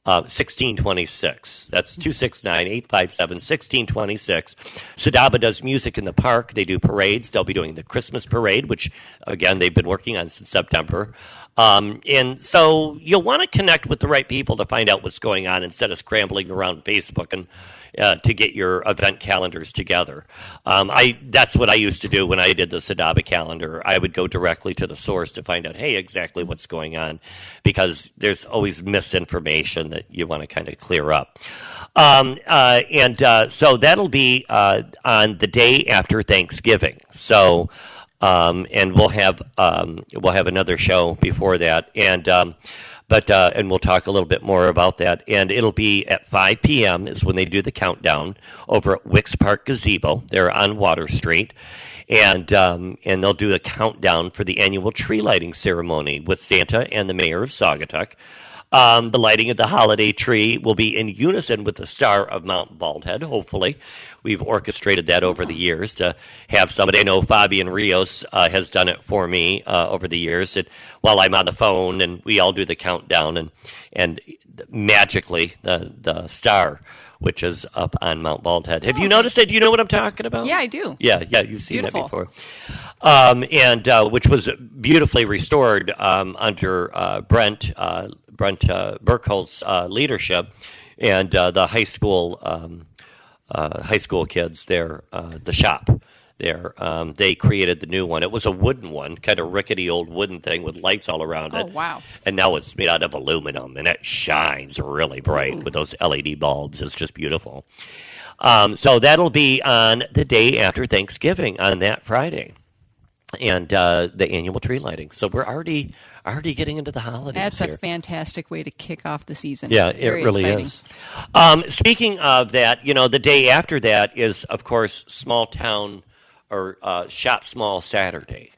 Uh, 1626. That's 269 857 1626. Sadaba does music in the park. They do parades. They'll be doing the Christmas parade, which, again, they've been working on since September. Um, and so you'll want to connect with the right people to find out what's going on instead of scrambling around Facebook and uh, to get your event calendars together. Um, I that's what I used to do when I did the Sadaba calendar. I would go directly to the source to find out, hey, exactly what's going on, because there's always misinformation that you want to kind of clear up. Um, uh, and uh, so that'll be uh, on the day after Thanksgiving. So. Um, and we'll have um, we'll have another show before that, and um, but uh, and we'll talk a little bit more about that. And it'll be at 5 p.m. is when they do the countdown over at Wicks Park Gazebo. They're on Water Street, and um, and they'll do a countdown for the annual tree lighting ceremony with Santa and the mayor of Saugatuck. Um, the lighting of the holiday tree will be in unison with the star of Mount Baldhead, hopefully. We've orchestrated that over the years to have somebody. I know Fabian Rios uh, has done it for me uh, over the years. It, while I'm on the phone and we all do the countdown, and and magically the the star which is up on Mount Baldhead. Have you noticed it? Do you know what I'm talking about? Yeah, I do. Yeah, yeah, you've seen Beautiful. that before. Um, and uh, which was beautifully restored um, under uh, Brent uh, Brent uh, Burkholz's uh, leadership, and uh, the high school um, uh, high school kids there, uh, the shop there. Um, they created the new one. It was a wooden one, kind of rickety old wooden thing with lights all around Oh, it. wow. And now it's made out of aluminum, and it shines really bright with those LED bulbs. It's just beautiful. Um, so that'll be on the day after Thanksgiving on that Friday, and uh, the annual tree lighting. So we're already already getting into the holidays. That's here. a fantastic way to kick off the season. Yeah, it Very really exciting. is. Um, speaking of that, you know, the day after that is, of course, small town or uh, shop small Saturday.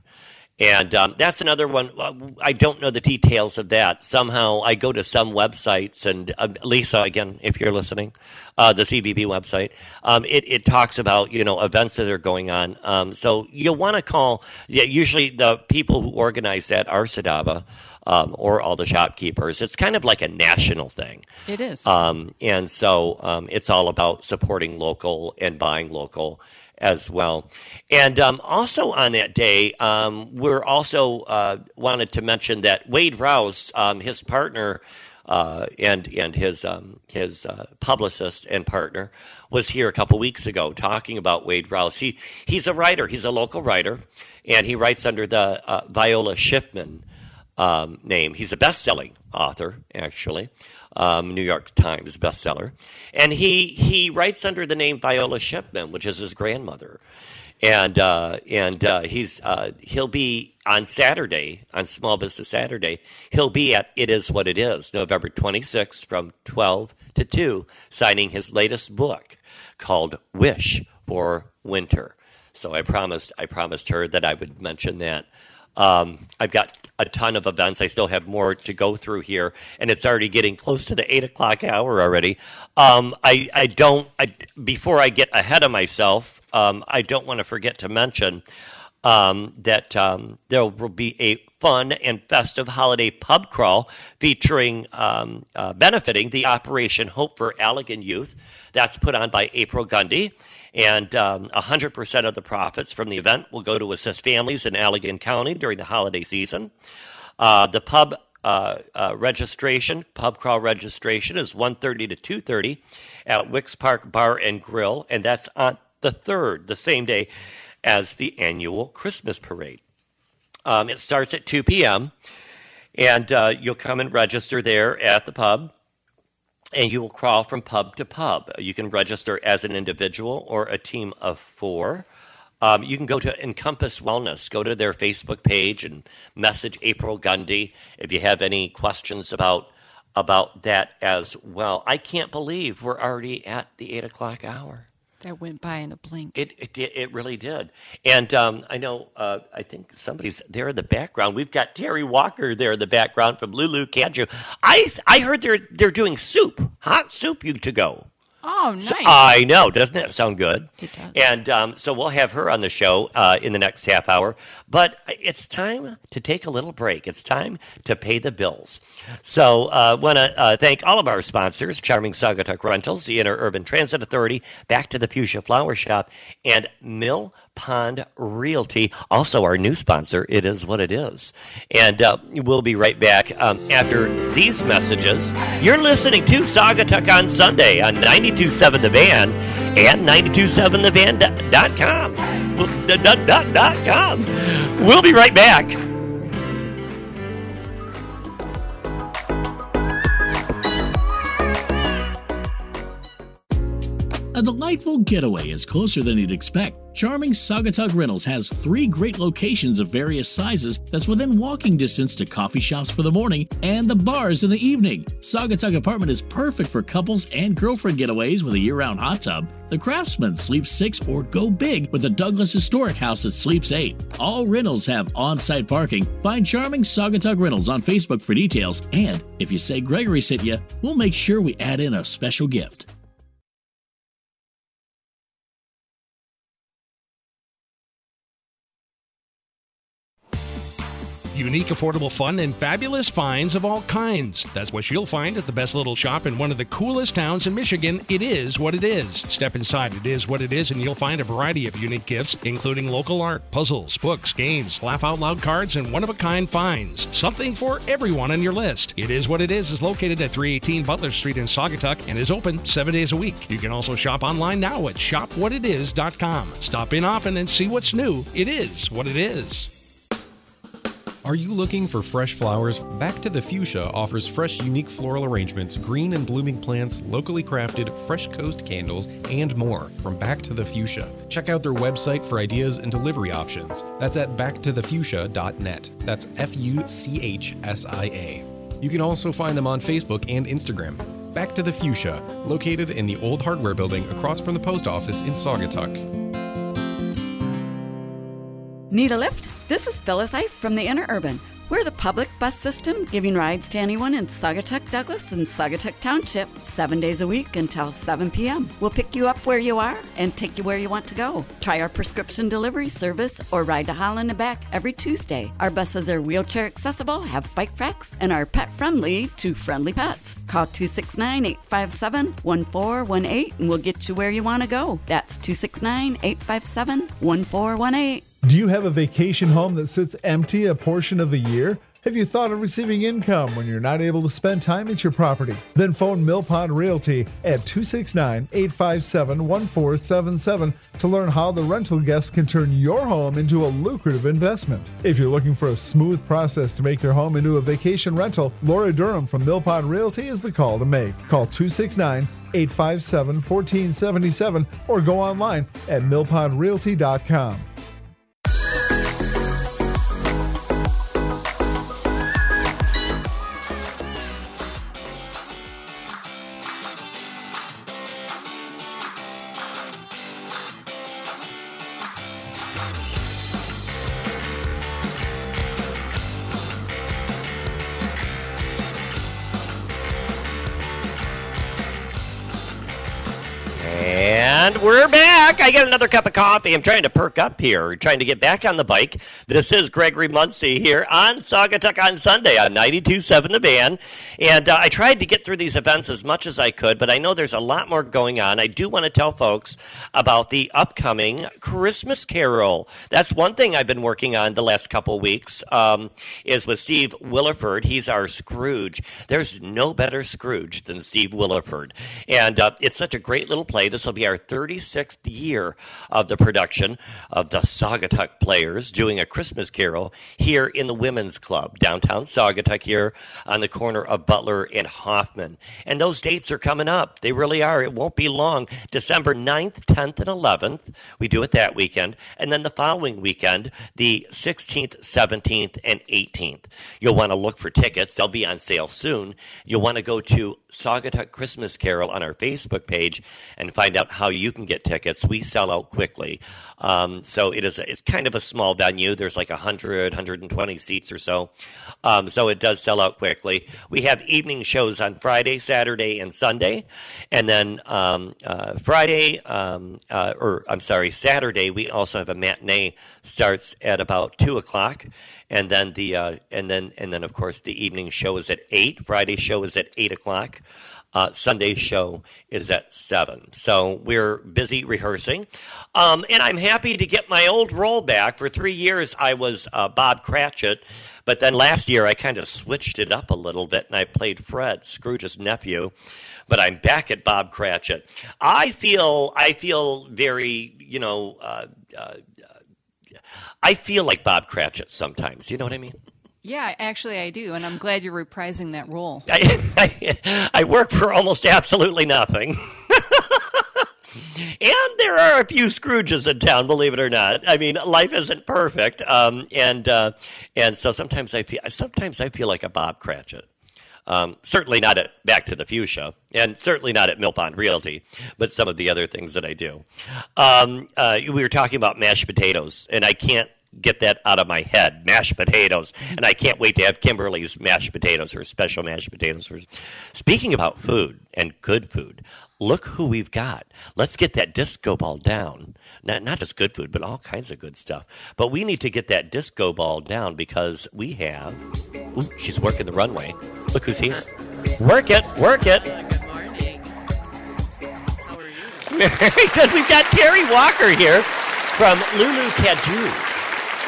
And um, that's another one. uh, I don't know the details of that. Somehow I go to some websites, and uh, Lisa, again, if you're listening, uh, the CVB website, um, it, it talks about you know events that are going on. Um, so you'll want to call. Yeah, usually the people who organize that are Sadaba um, or all the shopkeepers. It's kind of like a national thing. It is. Um, and so um, it's all about supporting local and buying local as well. And um, also on that day, um, we're also uh, wanted to mention that Wade Rouse, um, his partner, uh, and and his um, his uh, publicist and partner was here a couple weeks ago talking about Wade Rouse. He he's a writer. He's a local writer, and he writes under the uh, Viola Shipman um, name. He's a best-selling author, actually, um, New York Times bestseller, and he he writes under the name Viola Shipman, which is his grandmother, and uh, and uh, he's uh, he'll be on Saturday on Small Business Saturday. He'll be at It Is What It Is, November 26th from 12 to 2, signing his latest book called Wish for Winter. So I promised I promised her that I would mention that. Um, I've got a ton of events. I still have more to go through here, and it's already getting close to the eight o'clock hour already. Um, I, I don't. I, before I get ahead of myself, um, I don't want to forget to mention um, that um, there will be a fun and festive holiday pub crawl featuring um, uh, benefiting the Operation Hope for Allegan Youth. That's put on by April Gundy. And um, 100% of the profits from the event will go to assist families in Allegan County during the holiday season. Uh, the pub uh, uh, registration, pub crawl registration, is 1.30 to 2.30 at Wicks Park Bar and Grill, and that's on the 3rd, the same day as the annual Christmas parade. Um, it starts at 2 p.m., and uh, you'll come and register there at the pub and you will crawl from pub to pub. You can register as an individual or a team of four. Um, you can go to Encompass Wellness, go to their Facebook page and message April Gundy if you have any questions about about that as well. I can't believe we're already at the eight o'clock hour. That went by in a blink. It it, it really did, and um, I know uh, I think somebody's there in the background. We've got Terry Walker there in the background from Lulu Cadieux. I I heard they're they're doing soup, hot soup, you to go. Oh, nice. So- I know, doesn't that sound good? It does. And um, so we'll have her on the show uh, in the next half hour. But it's time to take a little break. It's time to pay the bills. So I uh, want to uh, thank all of our sponsors: Charming Saugatuck Rentals, the Interurban Transit Authority, Back to the Fuchsia Flower Shop, and Mill Pond Realty, also our new sponsor. It is what it is. And uh, we'll be right back um, after these messages. You're listening to Saugatuck on Sunday on 92.7 The Van and 92.7thevan.com. We'll be right back. A delightful getaway is closer than you'd expect. Charming Saugatuck Rentals has three great locations of various sizes that's within walking distance to coffee shops for the morning and the bars in the evening. Saugatuck Apartment is perfect for couples and girlfriend getaways with a year round hot tub. The Craftsman sleeps six or go big with the Douglas Historic House that sleeps eight. All rentals have on site parking. Find Charming Saugatuck Rentals on Facebook for details. And if you say Gregory sent you, we'll make sure we add in a special gift. Unique, affordable fun, and fabulous finds of all kinds. That's what you'll find at the best little shop in one of the coolest towns in Michigan. It is what it is. Step inside, it is what it is, and you'll find a variety of unique gifts, including local art, puzzles, books, games, laugh out loud cards, and one of a kind finds. Something for everyone on your list. It is what it is is located at 318 Butler Street in Saugatuck and is open seven days a week. You can also shop online now at shopwhatitis.com. Stop in often and see what's new. It is what it is. Are you looking for fresh flowers? Back to the Fuchsia offers fresh, unique floral arrangements, green and blooming plants, locally crafted, fresh coast candles, and more from Back to the Fuchsia. Check out their website for ideas and delivery options. That's at backtothefuchsia.net. That's F U C H S I A. You can also find them on Facebook and Instagram. Back to the Fuchsia, located in the old hardware building across from the post office in Saugatuck. Need a lift? This is Phyllis Ife from the Interurban. We're the public bus system giving rides to anyone in Saugatuck Douglas and Saugatuck Township seven days a week until 7 p.m. We'll pick you up where you are and take you where you want to go. Try our prescription delivery service or ride to Holland and back every Tuesday. Our buses are wheelchair accessible, have bike racks, and are pet friendly to friendly pets. Call 269 857 1418 and we'll get you where you want to go. That's 269 857 1418. Do you have a vacation home that sits empty a portion of the year? Have you thought of receiving income when you're not able to spend time at your property? Then phone Mill Pond Realty at 269 857 1477 to learn how the rental guests can turn your home into a lucrative investment. If you're looking for a smooth process to make your home into a vacation rental, Laura Durham from Mill Pond Realty is the call to make. Call 269 857 1477 or go online at millpondrealty.com. got another cup of coffee. I'm trying to perk up here, trying to get back on the bike. This is Gregory Muncie here on Saugatuck on Sunday on 92.7 The Van. And uh, I tried to get through these events as much as I could, but I know there's a lot more going on. I do want to tell folks about the upcoming Christmas Carol. That's one thing I've been working on the last couple weeks um, is with Steve Williford. He's our Scrooge. There's no better Scrooge than Steve Williford. And uh, it's such a great little play. This will be our 36th year of the production of the Saugatuck Players doing a Christmas Carol here in the Women's Club, downtown Saugatuck here on the corner of Butler and Hoffman. And those dates are coming up. They really are. It won't be long. December 9th, 10th, and 11th. We do it that weekend. And then the following weekend, the 16th, 17th, and 18th. You'll want to look for tickets. They'll be on sale soon. You'll want to go to Saugatuck Christmas Carol on our Facebook page and find out how you can get tickets. We sell out quickly. Um, so it is, it's kind of a small venue. There's like 100, 120 seats or so. Um, so it does sell out quickly. We have evening shows on Friday, Saturday, and Sunday. And then um, uh, Friday, um, uh, or I'm sorry, Saturday, we also have a matinee starts at about 2 o'clock and then the uh, and then and then of course the evening show is at eight. Friday show is at eight o'clock. Uh, Sunday show is at 7. So we're busy rehearsing. Um, and I'm happy to get my old role back. For three years, I was uh, Bob Cratchit. But then last year, I kind of switched it up a little bit and I played Fred, Scrooge's nephew. But I'm back at Bob Cratchit. I feel, I feel very, you know, uh, uh, I feel like Bob Cratchit sometimes. You know what I mean? Yeah, actually, I do, and I'm glad you're reprising that role. I, I, [LAUGHS] I work for almost absolutely nothing. [LAUGHS] and there are a few Scrooges in town, believe it or not. I mean, life isn't perfect, um, and uh, and so sometimes I feel sometimes I feel like a Bob Cratchit. Um, certainly not at Back to the Fuchsia, and certainly not at Mill Pond Realty, but some of the other things that I do. Um, uh, we were talking about mashed potatoes, and I can't get that out of my head. Mashed potatoes. And I can't wait to have Kimberly's mashed potatoes, or special mashed potatoes. Speaking about food and good food, look who we've got. Let's get that disco ball down. Not, not just good food, but all kinds of good stuff. But we need to get that disco ball down because we have. Ooh, she's working the runway. Look who's here. Work it, work it. Good morning. How are you? Very good. We've got Terry Walker here from Lulu Cadieux.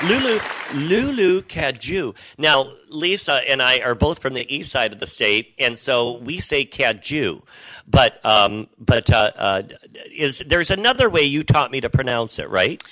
Lulu Lulu Cadieux. Now, Lisa and I are both from the east side of the state, and so we say Caju. But um, but uh, uh, is there's another way you taught me to pronounce it, right?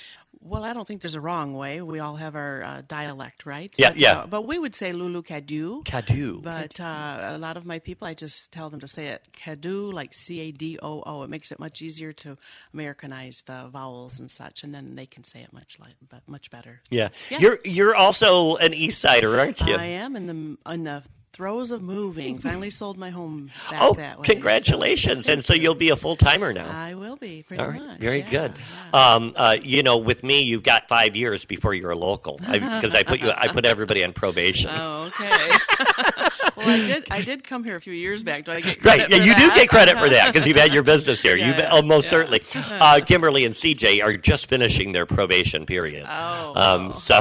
Well, I don't think there's a wrong way. We all have our uh, dialect, right? Yeah, but, yeah. Uh, but we would say Lulu Cadu. Cadu. But uh, a lot of my people, I just tell them to say it Cadu, like C A D O O. It makes it much easier to Americanize the vowels and such, and then they can say it much like, but much better. So, Yeah. You're you're also an east sider, aren't you? I am in the in the throes of moving. Finally sold my home back oh, that way. congratulations! so- and so you'll be a full timer now. I will be pretty All right, much. very yeah, good. yeah. Um, uh, you know, with me, you've got five years before you're a local because I, put you, I put everybody on probation. [LAUGHS] Oh, okay. [LAUGHS] well, I did. I did come here a few years back. Do I get Right, credit yeah, for you do that? get credit for that because you've had your [LAUGHS] business here. you Yeah, oh, most yeah. certainly. Uh, Kimberly and CJ are just finishing their probation period. Oh, um, so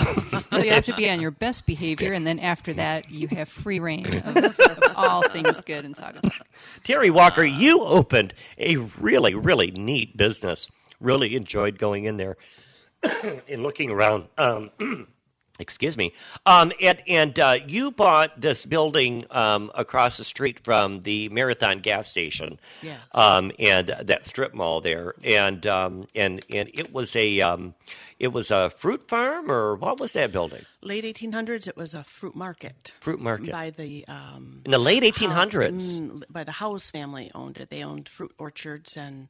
So you have to be [LAUGHS] on your best behavior, and then after that, you have free reign of, of all things good in Saugatuck. Terry Walker, you opened a really, really neat business. Really enjoyed going in there [COUGHS] and looking around. Um, [CLEARS THROAT] excuse me. Um, and and uh, you bought this building um, across the street from the Marathon gas station, Yes. um, and that strip mall there, and um, and and it was a um, it was a fruit farm or what was that building? Late 1800s, it was a fruit market. Fruit market. by the um, In the late 1800s. mm, by the House family owned it. They owned fruit orchards and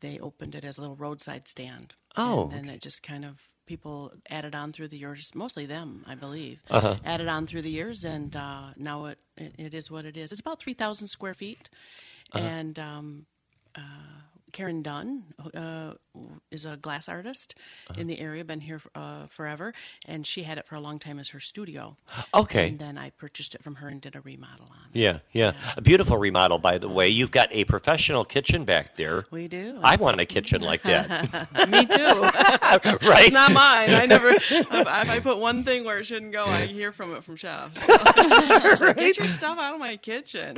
they opened it as a little roadside stand. Oh, and then it just kind of people added on through the years. Mostly them, I believe, Uh-huh. added on through the years, and uh, now it, it is what it is. It's about three thousand square feet, Uh-huh. and. Um, uh, Karen Dunn uh, is a glass artist Uh-huh. in the area, been here uh, forever, and she had it for a long time as her studio. Okay. And then I purchased it from her and did a remodel on it. Yeah, yeah. A beautiful remodel, by the way. You've got a professional kitchen back there. We do. I want a kitchen like that. [LAUGHS] Me too. [LAUGHS] right? It's not mine. I never. [LAUGHS] If, I put one thing where it shouldn't go, I hear from it from chefs. So. Was like, Get your stuff out of my kitchen.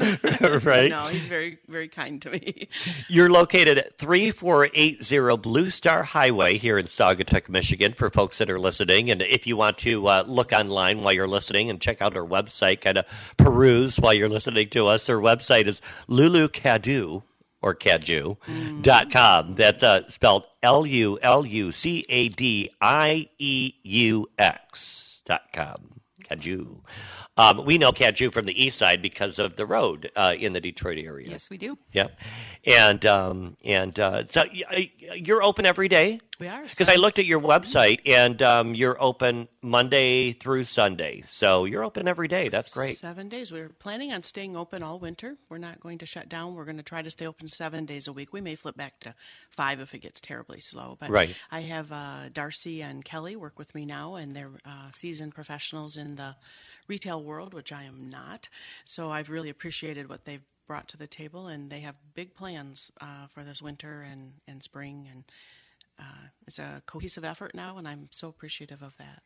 right? No, he's very, very kind to me. You're located at 3480 Blue Star Highway here in Saugatuck, Michigan, for folks that are listening. And if you want to uh, look online while you're listening and check out our website, kind of peruse while you're listening to us, our website is lulucadu or cadu dot com. That's uh, spelled L U L U C A D I E U X dot com. Um, we know Cadieux from the east side because of the road uh, in the Detroit area. Yes, we do. Yep. And um, and uh, so you're open every day We are. because I looked at your website and um, you're open Monday through Sunday. So you're open every day. That's great. Seven days. We're planning on staying open all winter. We're not going to shut down. We're going to try to stay open seven days a week. We may flip back to five if it gets terribly slow. But Right. I have uh, Darcy and Kelly work with me now, and they're uh, seasoned professionals in the retail world, which I am not. So I've really appreciated what they've brought to the table, and they have big plans uh, for this winter and, and spring and uh, it's a cohesive effort now, and I'm so appreciative of that.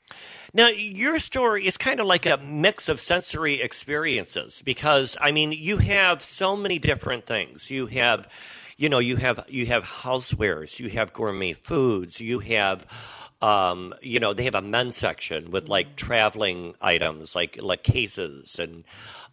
Now, your story is kind of like a mix of sensory experiences because, I mean, you have so many different things. You have, you know, you have you have housewares, you have gourmet foods, you have. Um, you know, they have a men's section with like traveling items, like like cases, and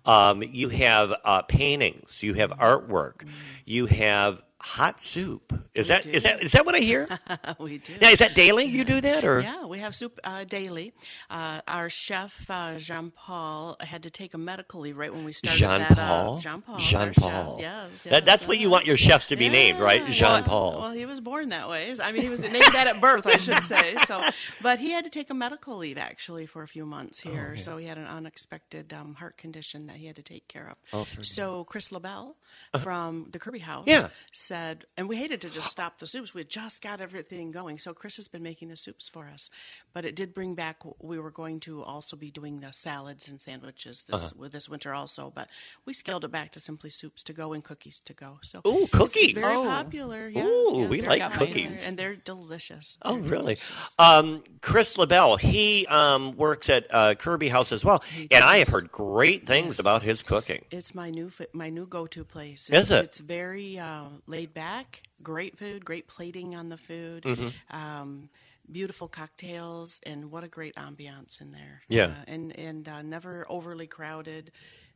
um, you have uh, paintings, you have artwork, you have hot soup. Is We that do. is that is that what I hear? [LAUGHS] we do. Now, is that daily? You do that, or Yeah, we have soup uh, daily. Uh, our chef uh, Jean Paul had to take a medical leave right when we started Jean that. Paul? Uh, Jean Paul. Jean. Paul. Yes, That- yes, that's what you want your chefs to be named, right? Jean Paul. Well, he was born that way. I mean, he was named that at birth, I should say. [LAUGHS] So, but he had to take a medical leave actually for a few months Oh, here. So he had an unexpected um, heart condition that he had to take care of. Oh, so Chris LaBelle from the Kirby House Yeah. Said, and we hated to just stop the soups. We had just got everything going. So Chris has been making the soups for us. But it did bring back, we were going to also be doing the salads and sandwiches this, Uh-huh. with this winter also. But we scaled it back to simply soups to go and cookies to go. So Ooh, cookies. It's very Oh. popular. Yeah, Ooh, yeah, we like cookies. And they're delicious. Oh, They're really? delicious. Um, Chris LaBelle, he um, works at uh, Kirby House as well, and I have heard great things about his cooking. It's my new my new go to place. Is it? It's very uh, laid back. Great food. Great plating on the food. Mm-hmm. Um, beautiful cocktails, and what a great ambiance in there. Yeah. Uh, and and uh, never overly crowded.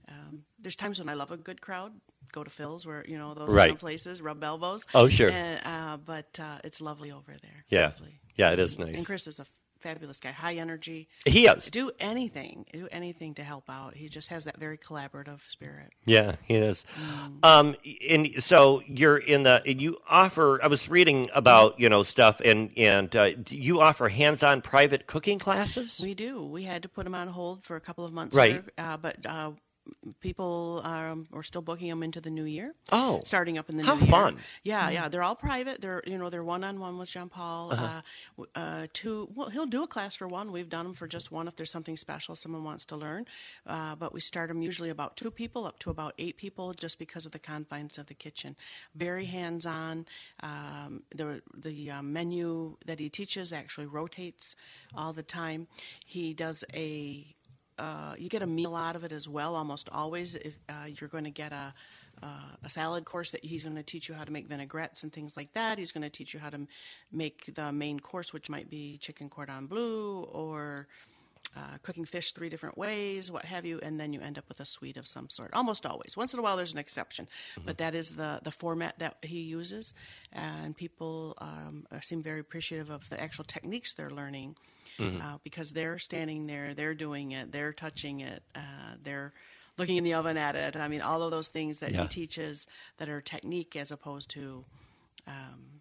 Um, there's times when I love a good crowd. Go to Phil's, where you know those Right. kind of places, rub elbows. Oh, sure. And, uh, but uh, it's lovely over there. Yeah, Lovely. yeah, it is nice. And Chris is a fabulous guy. High energy. He is. Do anything. Do anything to help out. He just has that very collaborative spirit. Yeah, he is. Mm. Um, and so you're in the you offer. I was reading about you know stuff, and and uh, you offer hands-on private cooking classes. We do. We had to put them on hold for a couple of months, Right. uh, but uh, people um, are still booking them into the new year. Oh. starting up in the How new year. fun. Yeah, yeah. They're all private. They're you know they're one on one with Jean Paul. Uh-huh. Uh, uh, two. Well, he'll do a class for one. We've done them for just one if there's something special someone wants to learn. Uh, but we start them usually about two people up to about eight people, just because of the confines of the kitchen. Very hands on. Um, the the uh, menu that he teaches actually rotates all the time. He does a uh, you get a meal out of it as well. Almost always, if uh, you're going to get a uh, a salad course that he's going to teach you how to make vinaigrettes and things like that. He's going to teach you how to m- make the main course, which might be chicken cordon bleu or uh, cooking fish three different ways, what have you, and then you end up with a suite of some sort. Almost always. Once in a while, there's an exception, but that is the the format that he uses, and people um, seem very appreciative of the actual techniques they're learning. Uh, because they're standing there, they're doing it, they're touching it, uh, they're looking in the oven at it. I mean, all of those things that Yeah. he teaches that are technique as opposed to um,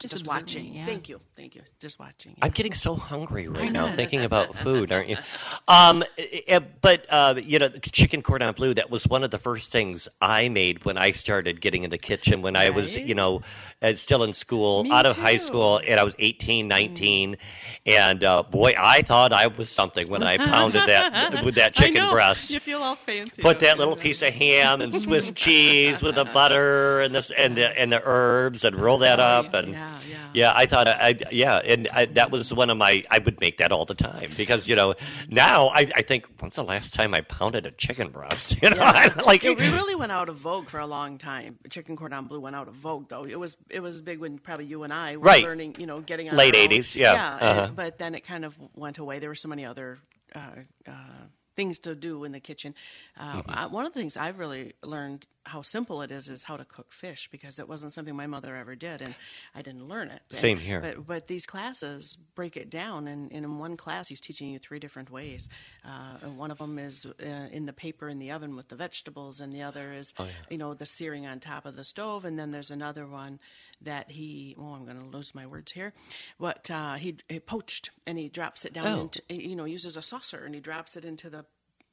Just just, watching. yeah. Thank you, thank you. Just watching. I'm getting so hungry right now thinking about food, aren't you? Um, eh, eh, but uh, you know, the chicken cordon bleu. That was one of the first things I made when I started getting in the kitchen. When I was, you know, uh, still in school, Me out of high school, and I was 18, 19, and uh, boy, I thought I was something when I pounded that [LAUGHS] with that chicken breast. You feel all fancy. Put that you? little piece of ham and Swiss cheese with the butter and this and the and the herbs and roll that up and Oh, Yeah, yeah. yeah, I thought I, I yeah, and I, that was one of my. I would make that all the time because you know now I, I think when's the last time I pounded a chicken breast? [LAUGHS] You know, like It really went out of vogue for a long time. Chicken cordon bleu went out of vogue, though. It was it was big when probably you and I were Right. learning, you know, getting on Late 80s, yeah, yeah. uh-huh. and- but then it kind of went away. There were so many other uh, uh, things to do in the kitchen. Uh, Mm-hmm. I, one of the things I've really learned how simple it is is how to cook fish because it wasn't something my mother ever did, and I didn't learn it. And- Same here. But but these classes break it down, and, and in one class he's teaching you three different ways. Uh, and one of them is uh, in the paper in the oven with the vegetables, and the other is Oh, you know the searing on top of the stove, and then there's another one that he oh I'm going to lose my words here, but uh, he, he poached and he drops it down Oh. into you know uses a saucer and he drops it into the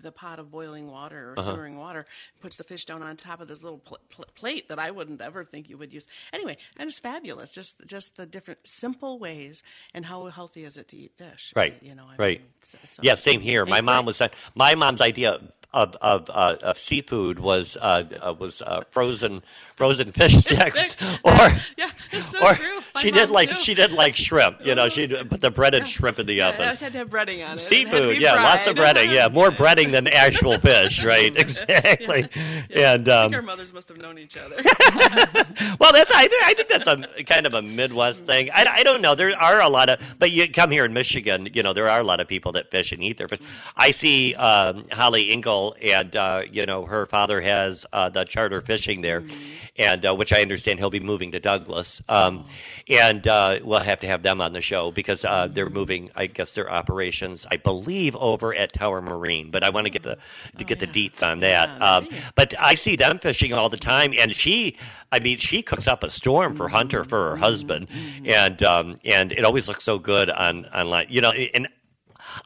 the pot of boiling water or Uh-huh. simmering water, puts the fish down on top of this little pl- pl- plate that I wouldn't ever think you would use. Anyway, and it's fabulous. Just just the different simple ways and how healthy is it to eat fish? Right. You know. I right. mean, so- so- yeah, same here. My mom was. My mom's idea of of, uh, of seafood was uh, uh, was uh, frozen frozen fish [LAUGHS] sticks, or Yeah, it's so or true. She did like too. she did like shrimp. You know, she [LAUGHS] put the breaded shrimp in the Yeah, I oven. always had to have breading on it. It Seafood, be yeah, lots of fried. breading, yeah, more [LAUGHS] breading than actual fish, right? [LAUGHS] Exactly, and I um, think our mothers must have known each other. [LAUGHS] well, that's I, think- I think that's a kind of a Midwest thing. I, I don't know. There are a lot of, but you come here in Michigan, you know, there are a lot of people that fish and eat their fish. I see um, Holly Ingle, and uh, you know, her father has uh, the charter fishing there, and uh, which I understand he'll be moving to Douglas, um, and uh, we'll have to have them on the show because uh, they're moving. I guess their operations, I believe, over at Tower Marine, but I want to get the to get the deets on that. Um, but I see them fishing all the time, and she, I mean, she cooks up a storm for Hunter for her husband, and um, and it always looks so good on online. You know, and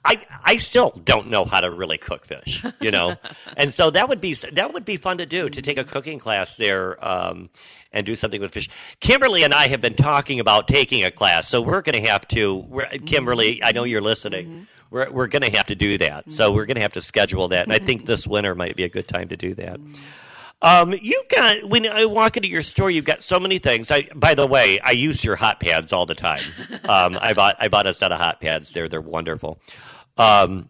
I I still don't know how to really cook fish, you know, [LAUGHS] and so that would be that would be fun to do to take a cooking class there. Um, and do something with fish. Kimberly and I have been talking about taking a class, so we're going to have to. We're, Kimberly, I know you're listening. We're we're going to have to do that. So we're going to have to schedule that, and I think this winter might be a good time to do that. Um, you've got when I walk into your store, you've got so many things. I, by the way, I use your hot pads all the time. Um, I bought I bought a set of hot pads. There, they're wonderful. Um,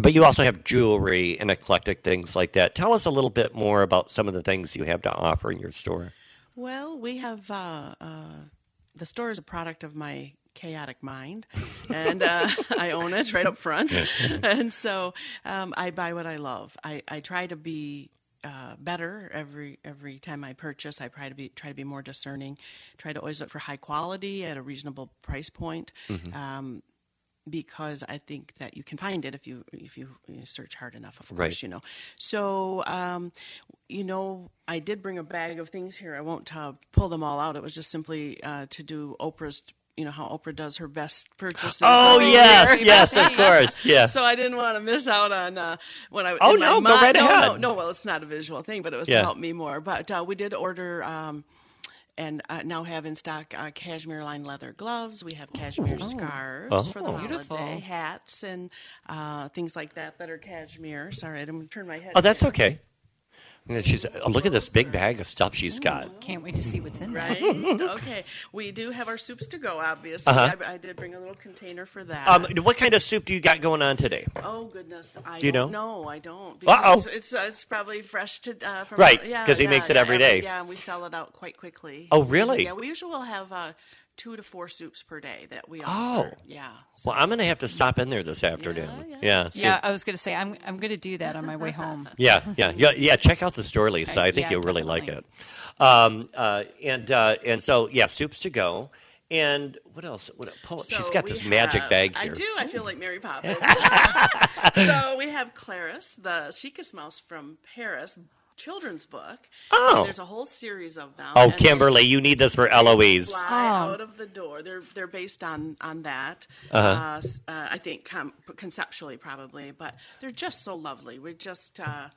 but you also have jewelry and eclectic things like that. Tell us a little bit more about some of the things you have to offer in your store. Well, we have uh, uh, the store is a product of my chaotic mind, and uh, [LAUGHS] I own it right up front. [LAUGHS] and so um, I buy what I love. I, I try to be uh, better every every time I purchase. I try to be try to be more discerning. Try to always look for high quality at a reasonable price point. Um, because I think that you can find it if you if you search hard enough. Of course, Right. you know. So, um, you know, I did bring a bag of things here. I won't uh, pull them all out. It was just simply uh, to do Oprah's. You know how Oprah does her best purchases. Oh yes, year. yes, of course, yeah. So I didn't want to miss out on uh, when I. Oh, no, go right no, ahead. No, no, well, it's not a visual thing, but it was Yeah. to help me more. But uh, we did order. Um, and uh, now have in stock uh, cashmere lined leather gloves. We have cashmere scarves for the Oh. holiday, hats, and uh, things like that that are cashmere. Sorry, I'm going to turn my head. Oh, that's okay. And then she's oh, look at this big bag of stuff she's got. Can't wait to see what's in there. Right. [LAUGHS] okay. We do have our soups to go. Obviously, Uh-huh. I, I did bring a little container for that. Um, what kind of soup do you got going on today? Oh goodness, I Do you don't know? know. I don't. Uh-oh. It's it's, uh, it's probably fresh to uh, from Right, yeah, 'cause he yeah, makes it yeah, every day. Yeah, and we sell it out quite quickly. Oh, really? Yeah, we usually will have uh, two to four soups per day that we offer. Oh. Yeah. So, Well, I'm going to have to stop in there this afternoon. yeah. Yeah, see- Yeah, I was going to say I'm I'm going to do that on my way home. [LAUGHS] yeah, yeah, yeah, yeah. Check out the store, Lisa. I think Yeah, you'll really like it. Um, uh, and uh, and so yeah, soups to go. And what else? What, oh, She's got we this magic have- bag I do. I feel like Mary [LAUGHS] Poppins. [LAUGHS] so we have Claris, the chicest mouse from Paris children's book. Oh. And there's a whole series of them. Oh, Kimberly, you need this for Eloise. fly Oh. out of the door. They're they're based on on that. Uh-huh. Uh, uh, I think com- conceptually probably, but they're just so lovely. We just uh,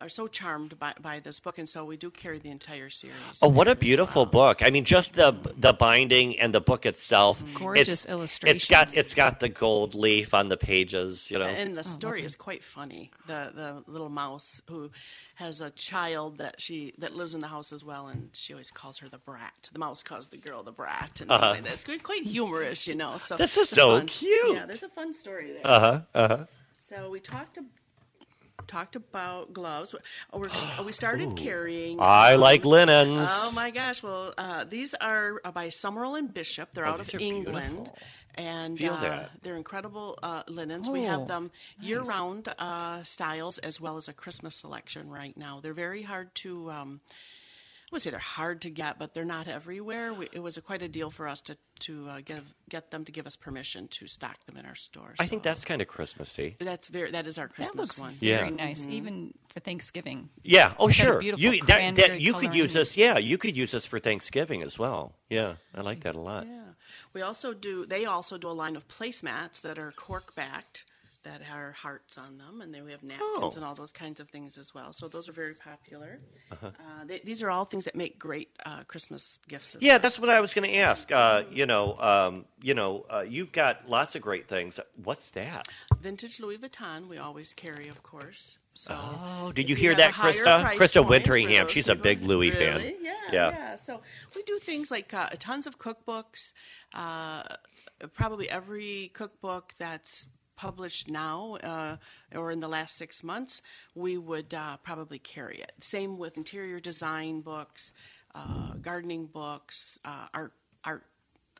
are so charmed by, by this book, and so we do carry the entire series. Oh, what a beautiful well. book! I mean, just the the binding and the book itself. Gorgeous it's, It's got it's got the gold leaf on the pages. You know. And the story is quite funny. The the little mouse who has a child that she that lives in the house as well, and she always calls her the brat. The mouse calls the girl the brat, and things like that. It's quite, quite humorous, you know. So Uh-huh. This is so fun. cute. Yeah, there's a fun story there. Uh huh. Uh huh. So we talked ab- talked about gloves. Oh, we're just, oh, we [GASPS] started carrying. I um, like linens. Oh my gosh! Well, uh, these are uh, by Summerill and Bishop. They're Oh, out of England. beautiful. And Feel uh, that. they're incredible uh, linens. we Oh, have them year-round uh, styles as well as a Christmas selection right now. They're very hard to. Um, I would say they're hard to get, but they're not everywhere. We, it was a, quite a deal for us to to uh, get get them to give us permission to stock them in our store. I think that's kind of Christmassy. that's very that is our That Christmas looks one. Yeah. very nice, even for Thanksgiving. Yeah. Oh, got a sure. beautiful You that, that you could use this. Yeah, you could use this for Thanksgiving as well. Yeah, I like that a lot. Yeah. We also do. They also do a line of placemats that are cork backed. That are hearts on them, and then we have napkins Oh. and all those kinds of things as well. So those are very popular. Uh-huh. Uh, they, these are all things that make great uh, Christmas gifts. As Yeah, well. that's what I was going to ask. Uh, you know, um, you know, uh, you've got lots of great things. What's that? Vintage Louis Vuitton. We always carry, of course. So Oh, did you hear that, Krista? Krista Winteringham, she's a big Louis fan. Yeah, Yeah. yeah, So we do things like uh, tons of cookbooks. Uh, probably every cookbook that's published now uh, or in the last six months, we would uh, probably carry it. Same with interior design books, uh, gardening books, uh, art art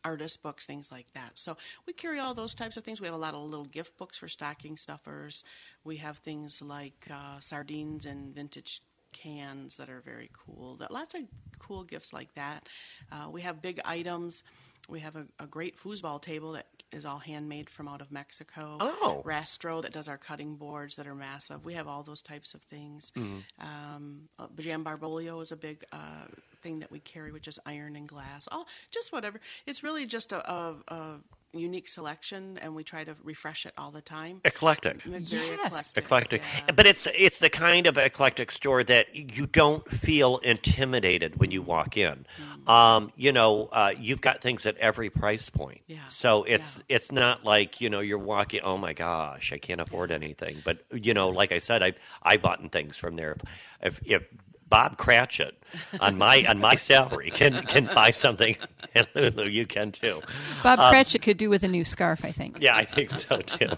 artist books, things like that. So we carry all those types of things. We have a lot of little gift books for stocking stuffers. We have things like uh, sardines and vintage cans that are very cool. That lots of cool gifts like that. Uh, we have big items. We have a, a great foosball table that is all handmade from out of Mexico. Oh. Rastro that does our cutting boards that are massive. We have all those types of things. Um, uh, Jan Barboglio is a big uh, thing that we carry, which is iron and glass. All just whatever. It's really just a, a, a unique selection, and we try to refresh it all the time. Eclectic. Very eclectic. Eclectic, yeah. but it's it's the kind of eclectic store that you don't feel intimidated when you walk in. Um, you know, uh, you've got things at every price point. Yeah. So it's it's not like you know you're walking. Oh my gosh, I can't afford anything. But you know, like I said, I've I bought things from there. If if Bob Cratchit on my on my salary can can buy something [LAUGHS] at Lulu, you can too. Bob Um, Cratchit could do with a new scarf, I think. Yeah, I think so too.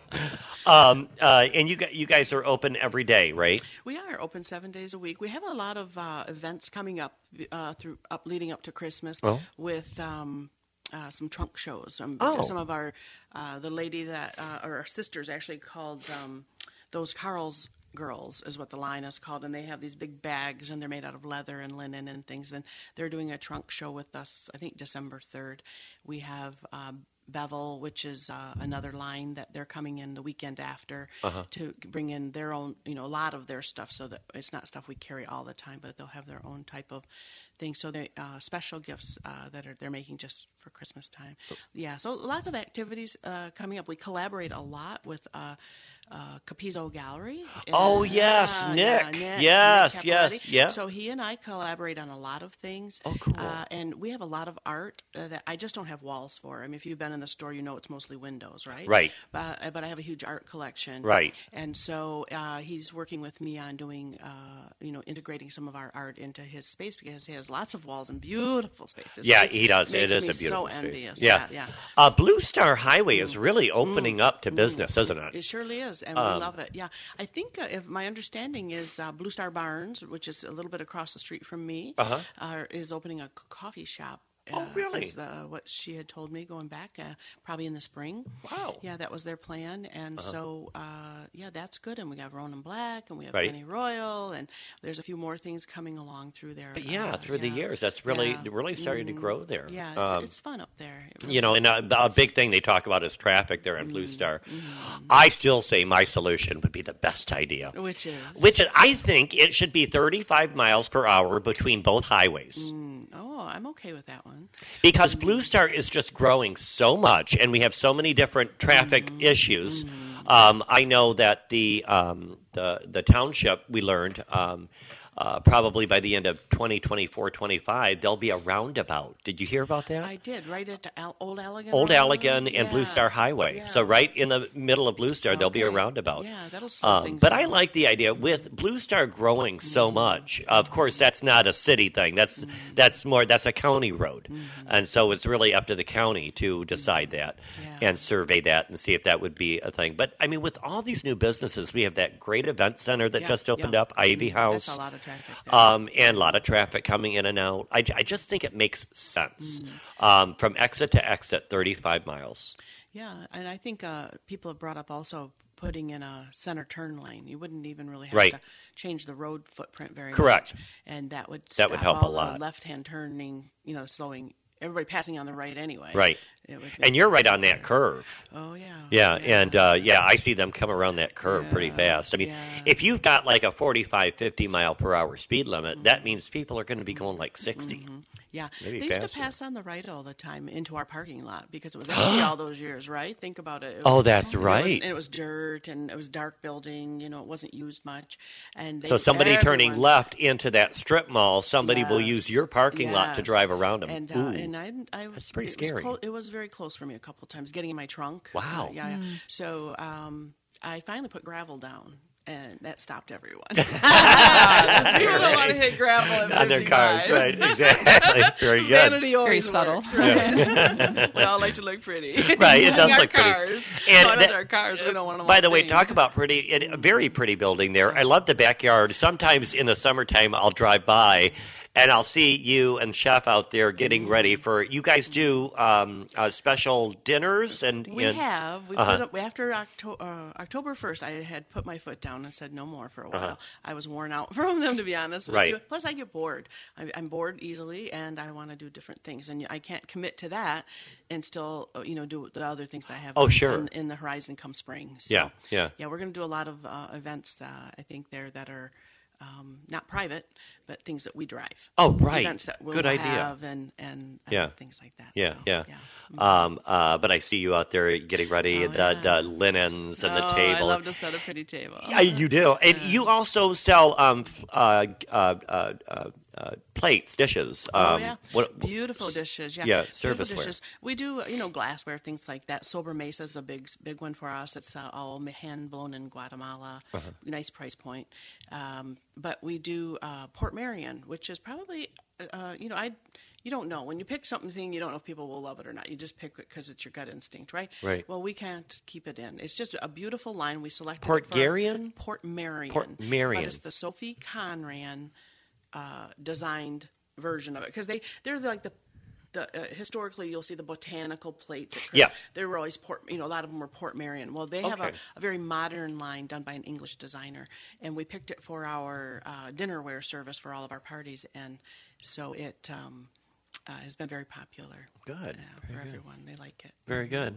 Um, uh, and you you guys are open every day, right? We are open seven days a week. We have a lot of uh, events coming up uh, through up leading up to Christmas Oh. with. Um, uh, some trunk shows. Um, Oh. Some of our, uh, the lady that, uh, or our sisters actually called um, those Carl's girls is what the line is called, and they have these big bags and they're made out of leather and linen and things. And they're doing a trunk show with us. I think December third. We have um, Bevel, which is uh, another line that they're coming in the weekend after Uh-huh. to bring in their own, you know, a lot of their stuff, so that it's not stuff we carry all the time, but they'll have their own type of thing. So they uh, special gifts uh, that are they're making just for Christmas time. Yeah, so lots of activities uh, coming up. We collaborate a lot with. Uh, uh, Capizzo Gallery. [GASPS] Oh, yes, Yeah, Nick. yeah, Yes, Nick yes, yeah. So he and I collaborate on a lot of things. Oh, cool. Uh, and we have a lot of art uh, that I just don't have walls for. I mean, if you've been in the store, you know it's mostly windows, right? Right. But, but I have a huge art collection. Right. And so uh, he's working with me on doing, uh, you know, integrating some of our art into his space because he has lots of walls and beautiful spaces. Yeah, he does. It is a beautiful so space. envious. Yeah, yeah. yeah. Uh, Blue Star Highway is really opening up to business, isn't it? It surely is, and Um, we love it. Yeah, I think uh, if my understanding is uh, Blue Star Barns, which is a little bit across the street from me, Uh-huh. uh, is opening a coffee shop. Oh, uh, really? Is uh, what she had told me going back, uh, probably in the spring. Wow. Yeah, that was their plan, and Uh-huh. so uh, yeah, that's good. And we got Ronan Black, and we have Right. Penny Royal, and there's a few more things coming along through there. But yeah, uh, through the years, that's really Yeah. really starting to Mhm. grow there. Yeah, it's, Um, it's fun up there. It you know, and a, a big thing they talk about is traffic there in Mm-hmm. Blue Star. I still say my solution would be the best idea. Which is? Which is, I think it should be 35 miles per hour between both highways. Mm, oh, I'm okay with that one. Because Blue Star is just growing so much, and we have so many different traffic Mm-hmm. issues. Um, I know that the um, the the township we learned um, uh, probably by the end of 2024 25 there'll be a roundabout. Did you hear about that? I did right at Al- Old Allegan. Old. Allegan and Blue Star Highway. Yeah. So right in the middle of Blue Star, there'll be a roundabout. Yeah, that'll slow Um, but I like the idea with Blue Star growing so Mm-hmm. much. Of course, that's not a city thing. That's that's more that's a county road, and so it's really up to the county to decide that Mm-hmm. Yeah. And survey that and see if that would be a thing. But I mean, with all these new businesses, we have that great event center that Yeah, just opened yeah. up, Ivy. House. That's a lot of traffic. Um, and a lot of traffic coming in and out. I, I just think it makes sense Mm-hmm. um, from exit to exit, 35 miles. Yeah, and I think uh, people have brought up also putting in a center turn lane. You wouldn't even really have Right. to change the road footprint very much. Correct. much, and that would That would help a lot. Left-hand turning, you know, slowing everybody passing on the right anyway. Right. And you're right on that curve. Oh yeah. Yeah, and uh, yeah, I see them come around that curve pretty fast. I mean, yeah. if you've got like a 45, 50 mile per hour speed limit, Mm-hmm. that means people are going to be going like 60. Yeah, Maybe they used faster. to pass on the right all the time into our parking lot because it was empty [GASPS] all those years, right? Think about it. It Oh, that's and it was- right. and it was dirt, and it was dark building. You know, it wasn't used much. And So they- somebody turning left into that strip mall, somebody will use your parking lot to drive around them. And uh, and I, I That's pretty was scary. clo- it was very close for me a couple of times, getting in my trunk. Wow. Uh, yeah, yeah. Mm. So um, I finally put gravel down. And that stopped everyone. [LAUGHS] People don't want to hit gravel at on their cars, right? Exactly. [LAUGHS] Very good. Vanity always subtle. works, right? [LAUGHS] we all like to look pretty. Right, it does Our look pretty. And that- our cars. We don't want them By all the way, dinged. talk about pretty, a very pretty building there. I love the backyard. Sometimes in the summertime, I'll drive by and I'll see you and Chef out there getting Mm-hmm. ready for. You guys do um, uh, special dinners and We and- have. We Uh-huh. put up, after October, uh, October 1st, I had put my foot down and said no more for a while. I was worn out [LAUGHS] from them, to be honest with Uh-huh. Right. you. Plus, I get bored. I, I'm bored easily, and I want to do different things. And I can't commit to that and still, uh, you know, do the other things that I have Oh, sure. in, in the horizon come spring. So, Yeah, yeah. Yeah, we're going to do a lot of uh, events, uh, I think, there that are um, not private, but things that we drive. Oh, right. Events that we'll Good idea. have and, and, Yeah. things like that. Yeah, So, yeah. Mm-hmm. Um, uh, but I see you out there getting ready, Oh, the, yeah. the linens and the Oh, table. I love to set a pretty table. Yeah, you do, and you also sell um, f- uh, uh, uh, uh, uh, plates, dishes. Um, Oh yeah, what- beautiful dishes. Yeah, yeah, serviceware. dishes. We do, uh, you know, glassware, things like that. Sober Mesa is a big, big one for us. It's uh, all hand blown in Guatemala. Uh-huh. Nice price point. Um, but we do uh, Portmeirion, which is probably, uh, you know, I. You don't know when you pick something. You don't know if people will love it or not. You just pick it because it's your gut instinct, right? Right. Well, we can't keep it in. It's just a beautiful line. We selected Port Garion? Portmeirion. Port Marion. But it's the Sophie Conran uh, designed version of it because they they're like the. The, uh, historically, you'll see the botanical plates. At Yeah. they were always Port. You know, a lot of them were Portmeirion. Well, they have a, a very modern line done by an English designer, and we picked it for our uh, dinnerware service for all of our parties, and so it um, uh, has been very popular. Good. yeah, for everyone. They like it. Very good.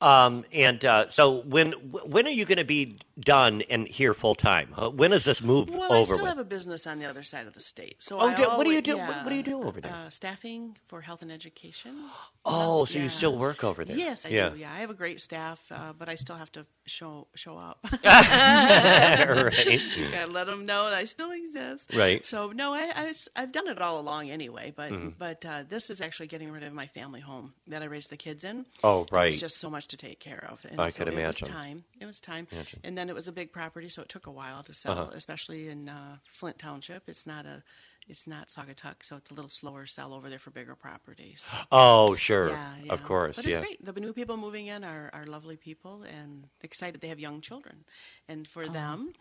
Um, and uh, so, when when are you going to be done and here full time? Uh, when is this move Well, I still with? have a business on the other side of the state. So Oh, I do- what do you always- do- what- what do you do over there? Uh, staffing for health and education. [GASPS] oh, so you still work over there? Yes, I yeah. do. Yeah, I have a great staff, uh, but I still have to show show up. [LAUGHS] [LAUGHS] right. Gotta let them know that I still exist. Right. So no, I, I have done it all along anyway. But Mm-hmm. but uh, this is actually getting rid of my family home that I raised the kids in. Oh, right. It's just so much to take care of. And I so could it imagine. was time. It was time. Imagine. And then it was a big property, so it took a while to sell, Uh-huh. especially in uh, Flint Township. It's not a it's not Saugatuck, so it's a little slower sell over there for bigger properties. Oh, sure. Yeah, yeah. Of course. But it's yeah. great. The new people moving in are, are lovely people and excited they have young children. And Oh. for them,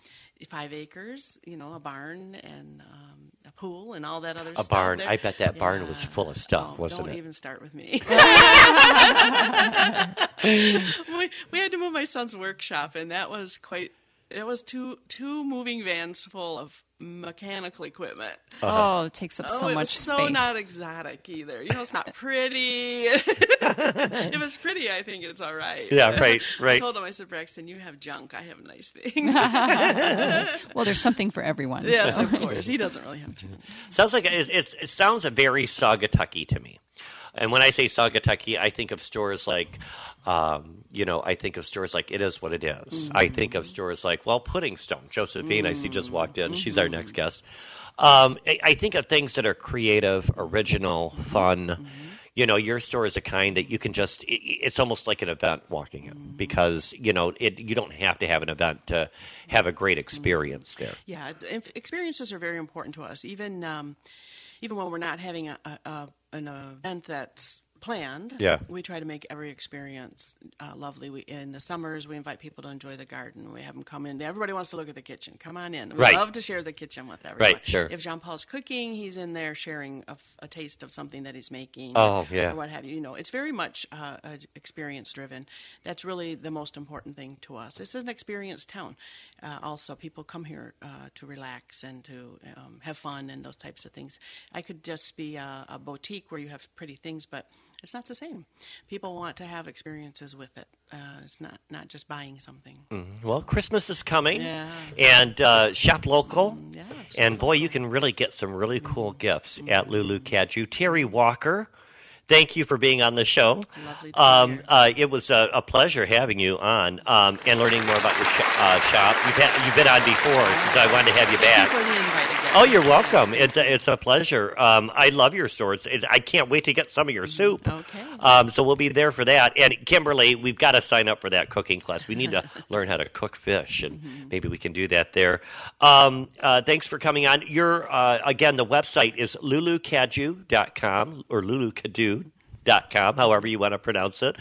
five acres, you know, a barn and um, a pool and all that other A stuff. A barn. there- I bet that barn was full of stuff, Oh, wasn't don't it? even start with me. [LAUGHS] [LAUGHS] we, we had to move my son's workshop, and that was quite. It was two two moving vans full of mechanical equipment. Uh-huh. Oh, it takes up Oh, so it much was so not exotic either. You know, it's not pretty. [LAUGHS] if it's pretty, I think it's all right. Yeah, right, right. I right. told him, I said, Braxton, you have junk. I have nice things. [LAUGHS] well, there's something for everyone. yes, so. of course. He doesn't really have junk. Sounds like it's, it's, it sounds very Saugatucky to me. And when I say Saugatucky, I think of stores like, um, you know, I think of stores like It Is What It Is. Mm-hmm. I think of stores like, well, Puddingstone. Josephine, I see just mm-hmm. walked in. Mm-hmm. She's our next guest. Um, I, I think of things that are creative, original, fun. You know, your store is a kind that you can just, it, it's almost like an event walking in because, you know, it, you don't have to have an event to have a great experience there. Yeah, experiences are very important to us. Even um, even when we're not having a, a, a, an event that's planned. Yeah. We try to make every experience uh, lovely. We, in the summers, we invite people to enjoy the garden. We have them come in. Everybody wants to look at the kitchen. Come on in. We Right. love to share the kitchen with everyone. Right, sure. If Jean Paul's cooking, he's in there sharing a taste of something that he's making. Oh, yeah. Or what have you. You know, it's very much uh, uh, experience driven. That's really the most important thing to us. This is an experience town. Uh, also, people come here uh, to relax and to um, have fun and those types of things. I could just be a, a boutique where you have pretty things, but it's not the same. People want to have experiences with it. Uh, it's not not just buying something. Well, Christmas is coming, Yeah. and uh, shop local. yeah, and boy, you can really get some really cool gifts at Lulu Cadieux. Terry Walker, thank you for being on the show. Lovely to be Um, uh, it was a, a pleasure having you on um, and learning more about your sh- uh, shop. You've, had, you've been on before, so I wanted to have you back. you for the invite again. Oh, you're welcome. It's a, it's a pleasure. Um, I love your stores. It's, I can't wait to get some of your soup. Okay. Um, so we'll be there for that. And Kimberly, we've got to sign up for that cooking class. We need to [LAUGHS] learn how to cook fish, and maybe we can do that there. Um, uh, thanks for coming on. Your uh, again, the website is lulucadieux.com or lulucadu. Dot com, however you want to pronounce it.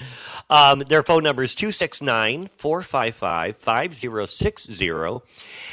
Um, their phone number is 269 455 5060.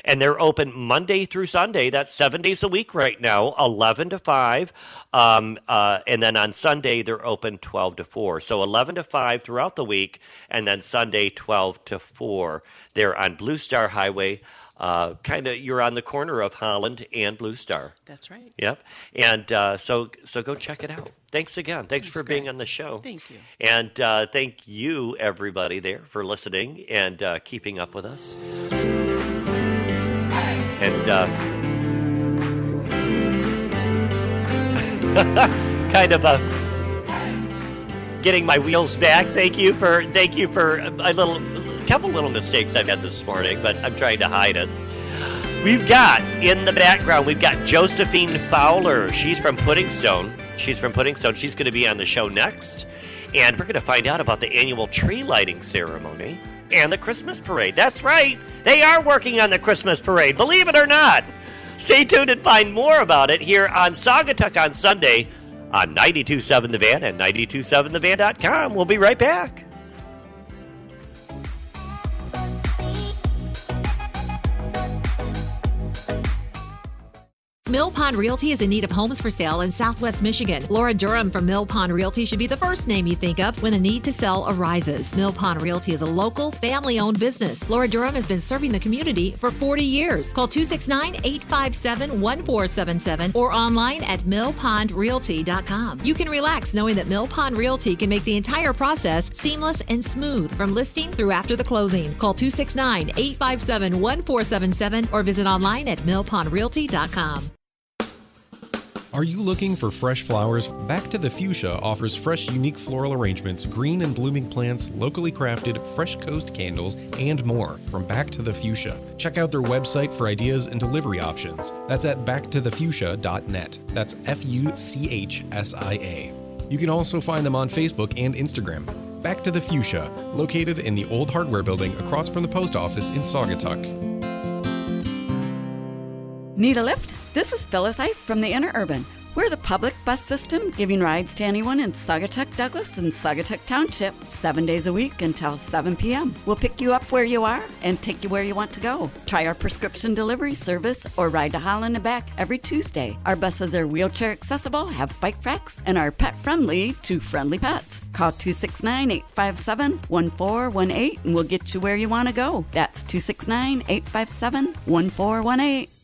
And they're open Monday through Sunday. That's seven days a week right now, 11 to 5. Um, uh, and then on Sunday, they're open 12 to 4. So 11 to 5 throughout the week, and then Sunday, 12 to 4. They're on Blue Star Highway. Uh, kind of, you're on the corner of Holland and Blue Star. That's right. Yep. And uh, so so go check it out. Thanks again. Thanks for being on the show. Thank you. And uh, thank you, everybody there, for listening and uh, keeping up with us. And uh, [LAUGHS] kind of a getting my wheels back. Thank you for thank you for a little couple little mistakes I've had this morning, but I'm trying to hide it. We've got in the background, we've got Josephine Fowler. She's from Puddingstone. She's from Puddingstone. She's going to be on the show next. And we're going to find out about the annual tree lighting ceremony and the Christmas parade. That's right. They are working on the Christmas parade, believe it or not. Stay tuned and find more about it here on Saugatuck on Sunday on 927 The Van and 927thevan.com. We'll be right back. Mill Pond Realty is in need of homes for sale in Southwest Michigan. Laura Durham from Mill Pond Realty should be the first name you think of when a need to sell arises. Mill Pond Realty is a local, family owned business. Laura Durham has been serving the community for 40 years. Call 269 857 1477 or online at millpondrealty.com. You can relax knowing that Mill Pond Realty can make the entire process seamless and smooth from listing through after the closing. Call 269 857 1477 or visit online at millpondrealty.com. Are you looking for fresh flowers? Back to the Fuchsia offers fresh, unique floral arrangements, green and blooming plants, locally crafted, fresh coast candles, and more from Back to the Fuchsia. Check out their website for ideas and delivery options. That's at backtothefuchsia.net. That's F U C H S I A. You can also find them on Facebook and Instagram. Back to the Fuchsia, located in the old hardware building across from the post office in Saugatuck. Need a lift? This is Phyllis Ife from the Interurban. We're the public bus system giving rides to anyone in Saugatuck Douglas and Saugatuck Township seven days a week until 7 p.m. We'll pick you up where you are and take you where you want to go. Try our prescription delivery service or ride to Holland and back every Tuesday. Our buses are wheelchair accessible, have bike racks, and are pet friendly to friendly pets. Call 269 857 1418 and we'll get you where you want to go. That's 269 857 1418.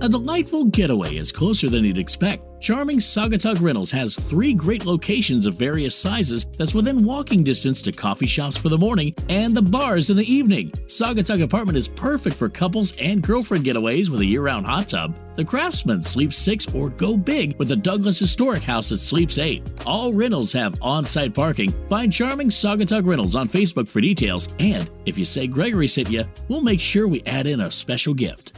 A delightful getaway is closer than you'd expect. Charming Saugatuck Rentals has three great locations of various sizes that's within walking distance to coffee shops for the morning and the bars in the evening. Saugatuck Apartment is perfect for couples and girlfriend getaways with a year round hot tub. The Craftsman sleeps six or go big with the Douglas Historic House that sleeps eight. All rentals have on site parking. Find Charming Saugatuck Rentals on Facebook for details. And if you say Gregory sent you, we'll make sure we add in a special gift.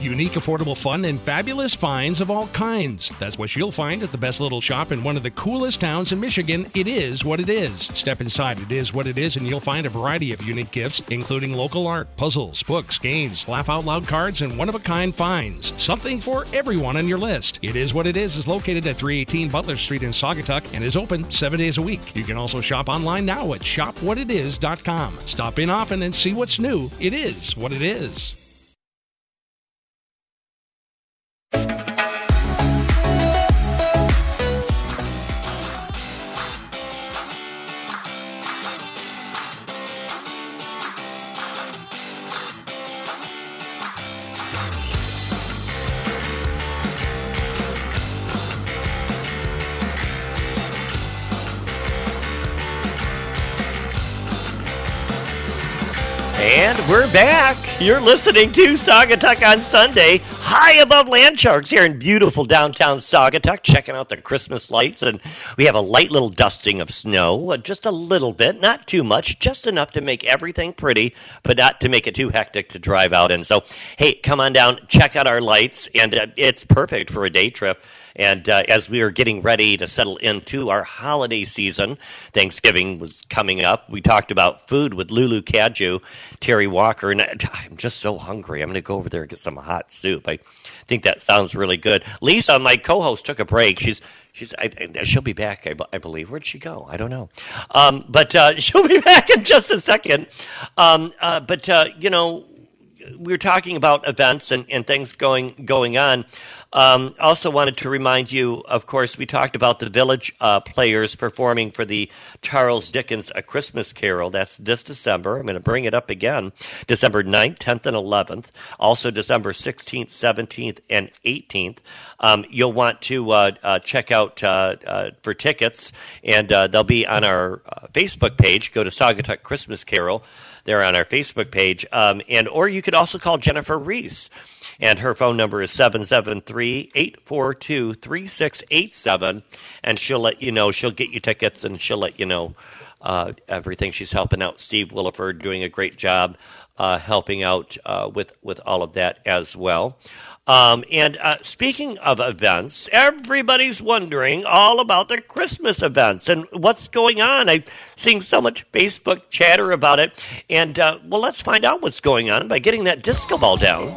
Unique, affordable fun and fabulous finds of all kinds. That's what you'll find at the best little shop in one of the coolest towns in Michigan. It is what it is. Step inside, it is what it is, and you'll find a variety of unique gifts, including local art, puzzles, books, games, laugh out loud cards, and one of a kind finds. Something for everyone on your list. It is what it is is located at 318 Butler Street in Saugatuck and is open seven days a week. You can also shop online now at shopwhatitis.com. Stop in often and see what's new. It is what it is. We're back. You're listening to Saugatuck on Sunday, high above Land Sharks here in beautiful downtown Saugatuck, checking out the Christmas lights. And we have a light little dusting of snow, uh, just a little bit, not too much, just enough to make everything pretty, but not to make it too hectic to drive out in. So, hey, come on down, check out our lights, and uh, it's perfect for a day trip. And uh, as we are getting ready to settle into our holiday season, Thanksgiving was coming up. We talked about food with Lulu Cadieux, Terry Walker, and [SIGHS] I'm just so hungry. I'm going to go over there and get some hot soup. I think that sounds really good. Lisa, my co-host, took a break. She's she's I, she'll be back. I, I, believe. Where'd she go? I don't know. Um, but uh, [LAUGHS] she'll be back in just a second. Um, uh, but uh, you know, we are talking about events and, and things going going on. Um, also, wanted to remind you, of course, we talked about the Village uh, Players performing for the Charles Dickens A Christmas Carol. That's this December. I'm going to bring it up again December 9th, 10th, and 11th. Also, December 16th, 17th, and 18th. Um, you'll want to uh, uh, check out uh, uh, for tickets, and uh, they'll be on our Facebook page. Go to Saugatuck Christmas Carol. They're on our Facebook page. Um, and Or you could also call Jennifer Reese and her phone number is 773-842-3687 and she'll let you know she'll get you tickets and she'll let you know uh, everything she's helping out steve williford doing a great job uh, helping out uh, with with all of that as well um, and uh, speaking of events, everybody's wondering all about the Christmas events and what's going on. I'm seeing so much Facebook chatter about it. And, uh, well, let's find out what's going on by getting that disco ball down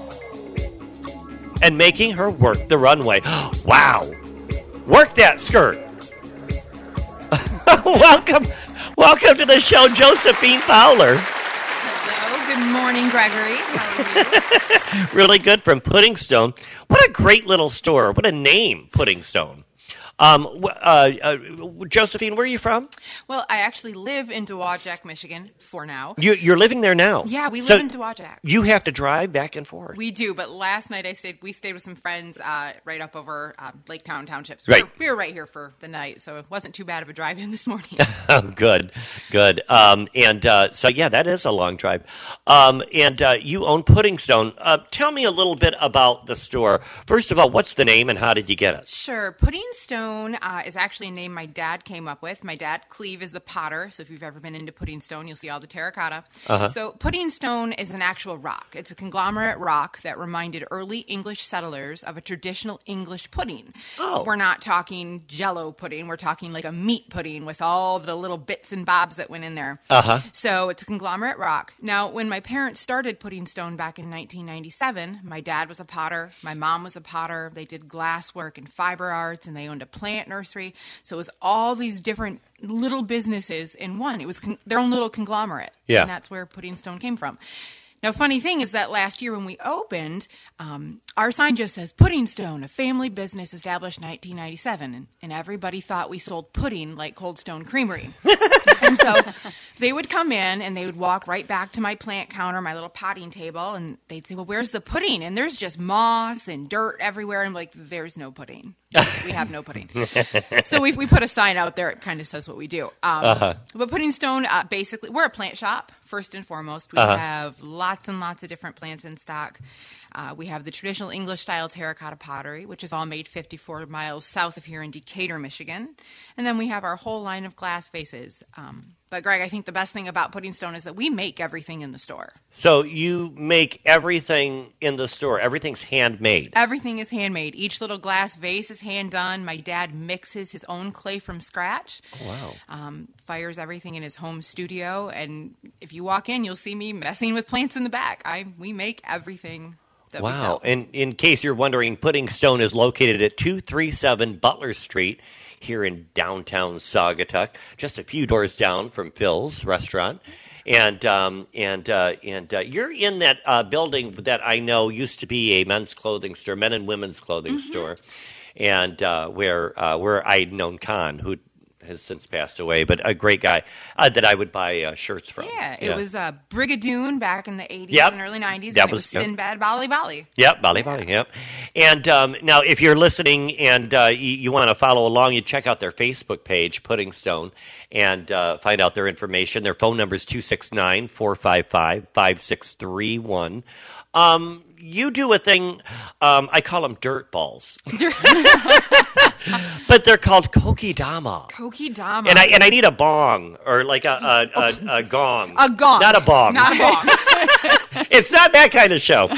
and making her work the runway. [GASPS] wow. Work that skirt. [LAUGHS] welcome. Welcome to the show, Josephine Fowler. Hello. Good morning, Gregory. How are you? [LAUGHS] really good from Puddingstone. What a great little store. What a name, Puddingstone. Um, uh, uh, Josephine, where are you from? Well, I actually live in Dowagiac, Michigan for now. You, are living there now? Yeah, we live so in Dowagiac. You have to drive back and forth. We do, but last night I stayed. We stayed with some friends uh, right up over uh, Laketown Townships. Right. We were, we were, right here for the night, so it wasn't too bad of a drive in this morning. [LAUGHS] good, good. Um, and uh, so, yeah, that is a long drive. Um, and uh, you own Puddingstone. tell me a little bit about the store. First of all, what's the name and how did you get it? Sure. Puddingstone uh, is actually a name my dad came up with. My dad, Cleve, is the potter. So if you've ever been into Puddingstone, you'll see all the terracotta. Uh-huh. So Puddingstone is an actual rock. It's a conglomerate rock that reminded early English settlers of a traditional English pudding. Oh. We're not talking jello pudding. We're talking like a meat pudding with all the little bits and bobs that went in there. Uh-huh. So it's a conglomerate rock. Now, when my parents started Puddingstone back in 1997, my dad was a potter. My mom was a potter. They did glass work and fiber arts, and they owned a plant nursery. So it was all these different little businesses in one. It was con- their own little conglomerate. Yeah. And that's where Puddingstone came from. Now, funny thing is that last year when we opened, um, our sign just says Puddingstone, a family business established 1997, and, and everybody thought we sold pudding like Cold Stone Creamery. [LAUGHS] and so they would come in and they would walk right back to my plant counter, my little potting table, and they'd say, "Well, where's the pudding?" And there's just moss and dirt everywhere. And I'm like, "There's no pudding. We have no pudding." so we we put a sign out there. It kind of says what we do. Um, Uh-huh. But Puddingstone, uh, basically, we're a plant shop first and foremost. We Uh-huh. have lots and lots of different plants in stock. Uh, we have the traditional English style terracotta pottery, which is all made 54 miles south of here in Decatur, Michigan. And then we have our whole line of glass vases. Um, But Greg, I think the best thing about Puddingstone is that we make everything in the store. So you make everything in the store. Everything's handmade. Everything is handmade. Each little glass vase is hand done. My dad mixes his own clay from scratch. Oh, wow. Um, fires everything in his home studio, and if you walk in, you'll see me messing with plants in the back. I we make everything that we Wow. And in case you're wondering, Puddingstone is located at 237 Butler Street here in downtown Saugatuck, just a few doors down from Phil's restaurant. And um, and uh, and uh, you're in that uh, building that I know used to be a men's clothing store, men and women's clothing Mm-hmm. store, and uh, where uh, where I'd known Khan, who has since passed away, but a great guy uh, that I would buy uh, shirts from. Yeah, it was uh, Brigadoon back in the 80s Yep. and early 90s. That and it was- was yep. Sinbad Bali Bali. Yep, Bali Bali, yep. And um, now, if you're listening and uh, you, you want to follow along, you check out their Facebook page, Puddingstone, and uh, find out their information. Their phone number is 269 455 5631. Um, You do a thing, um, I call them dirt balls, [LAUGHS] but they're called kokedama. Kokedama. And I and I need a bong or like a a, a, [LAUGHS] a gong. A gong. not a bong. Not a [LAUGHS] bong. it's not that kind of show.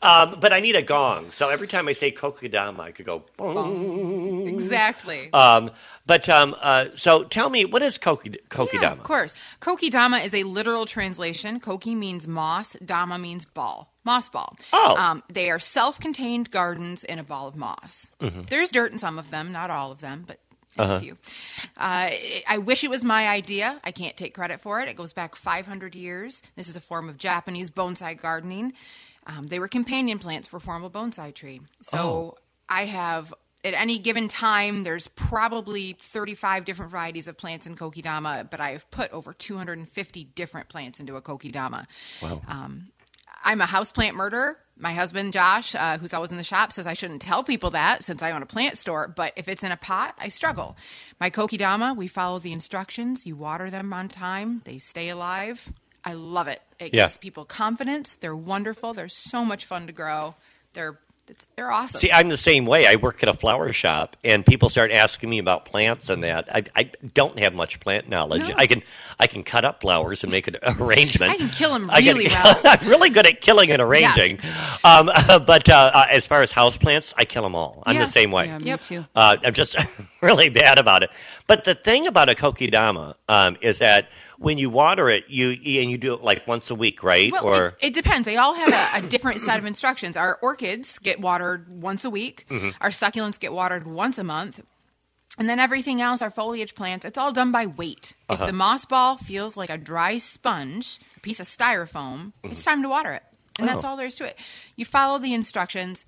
Um, but I need a gong. So every time I say kokedama, I could go. Bong. exactly. Um, but um, uh, so tell me, what is koki, kokedama? Yeah, of course. Kokedama is a literal translation. Koki means moss, dama means ball, moss ball. Oh. Um, they are self contained gardens in a ball of moss. Mm-hmm. There's dirt in some of them, not all of them, but Uh-huh. a few. Uh, I wish it was my idea. I can't take credit for it. It goes back 500 years. This is a form of Japanese bonsai gardening. Um, they were companion plants for formal bonsai tree. So Oh. I have at any given time there's probably 35 different varieties of plants in kokedama but i have put over 250 different plants into a kokedama Wow. um, i'm a houseplant murderer. My husband josh uh, who's always in the shop says i shouldn't tell people that since i own a plant store but if it's in a pot i struggle. My kokedama we follow the instructions. You water them on time. They stay alive. I love it. It Yeah. gives people confidence. They're wonderful. They're so much fun to grow. They're it's, they're awesome See, I'm the same way. I work at a flower shop, and people start asking me about plants and that. I, I don't have much plant knowledge. No. I can I can cut up flowers and make an [LAUGHS] arrangement. I can kill 'em I can- really well. [LAUGHS] I'm really good at killing and arranging. Um, [LAUGHS] but uh, uh, as far as house plants, I kill them all. I'm Yeah. the same way. Yeah, me Yep. too. Uh, I'm just really bad about it. But the thing about a kokedama um, is that when you water it, you and you do it like once a week, right? Well, or it, it depends. They all have a, a different set of instructions. Our orchids get watered once a week. Mm-hmm. Our succulents get watered once a month. And then everything else, our foliage plants, it's all done by weight. Uh-huh. If the moss ball feels like a dry sponge, a piece of styrofoam, it's time to water it. And that's Mm-hmm. Oh. all there is to it. You follow the instructions,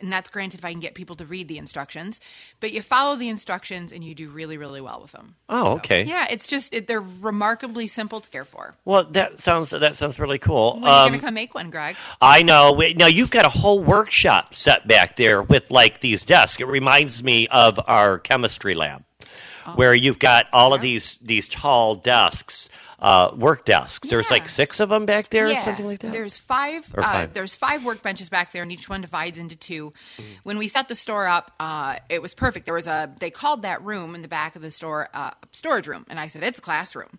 and that's granted if I can get people to read the instructions. But you follow the instructions, and you do really, really well with them. oh, okay. Yeah, it's just it, they're remarkably simple to care for. Well, that sounds that sounds really cool. When are you Um, going to come make one, Greg? I know. Now you've got a whole workshop set back there with like these desks. It reminds me of our chemistry lab, Oh. where you've got all of these these tall desks, uh, work desks. There's Yeah. like six of them back there, or something like that. There's five, Or Uh, five. there's five workbenches back there, and each one divides into 2 When we set the store up, uh, it was perfect. There was a they called that room in the back of the store uh, storage room, and I said it's a classroom.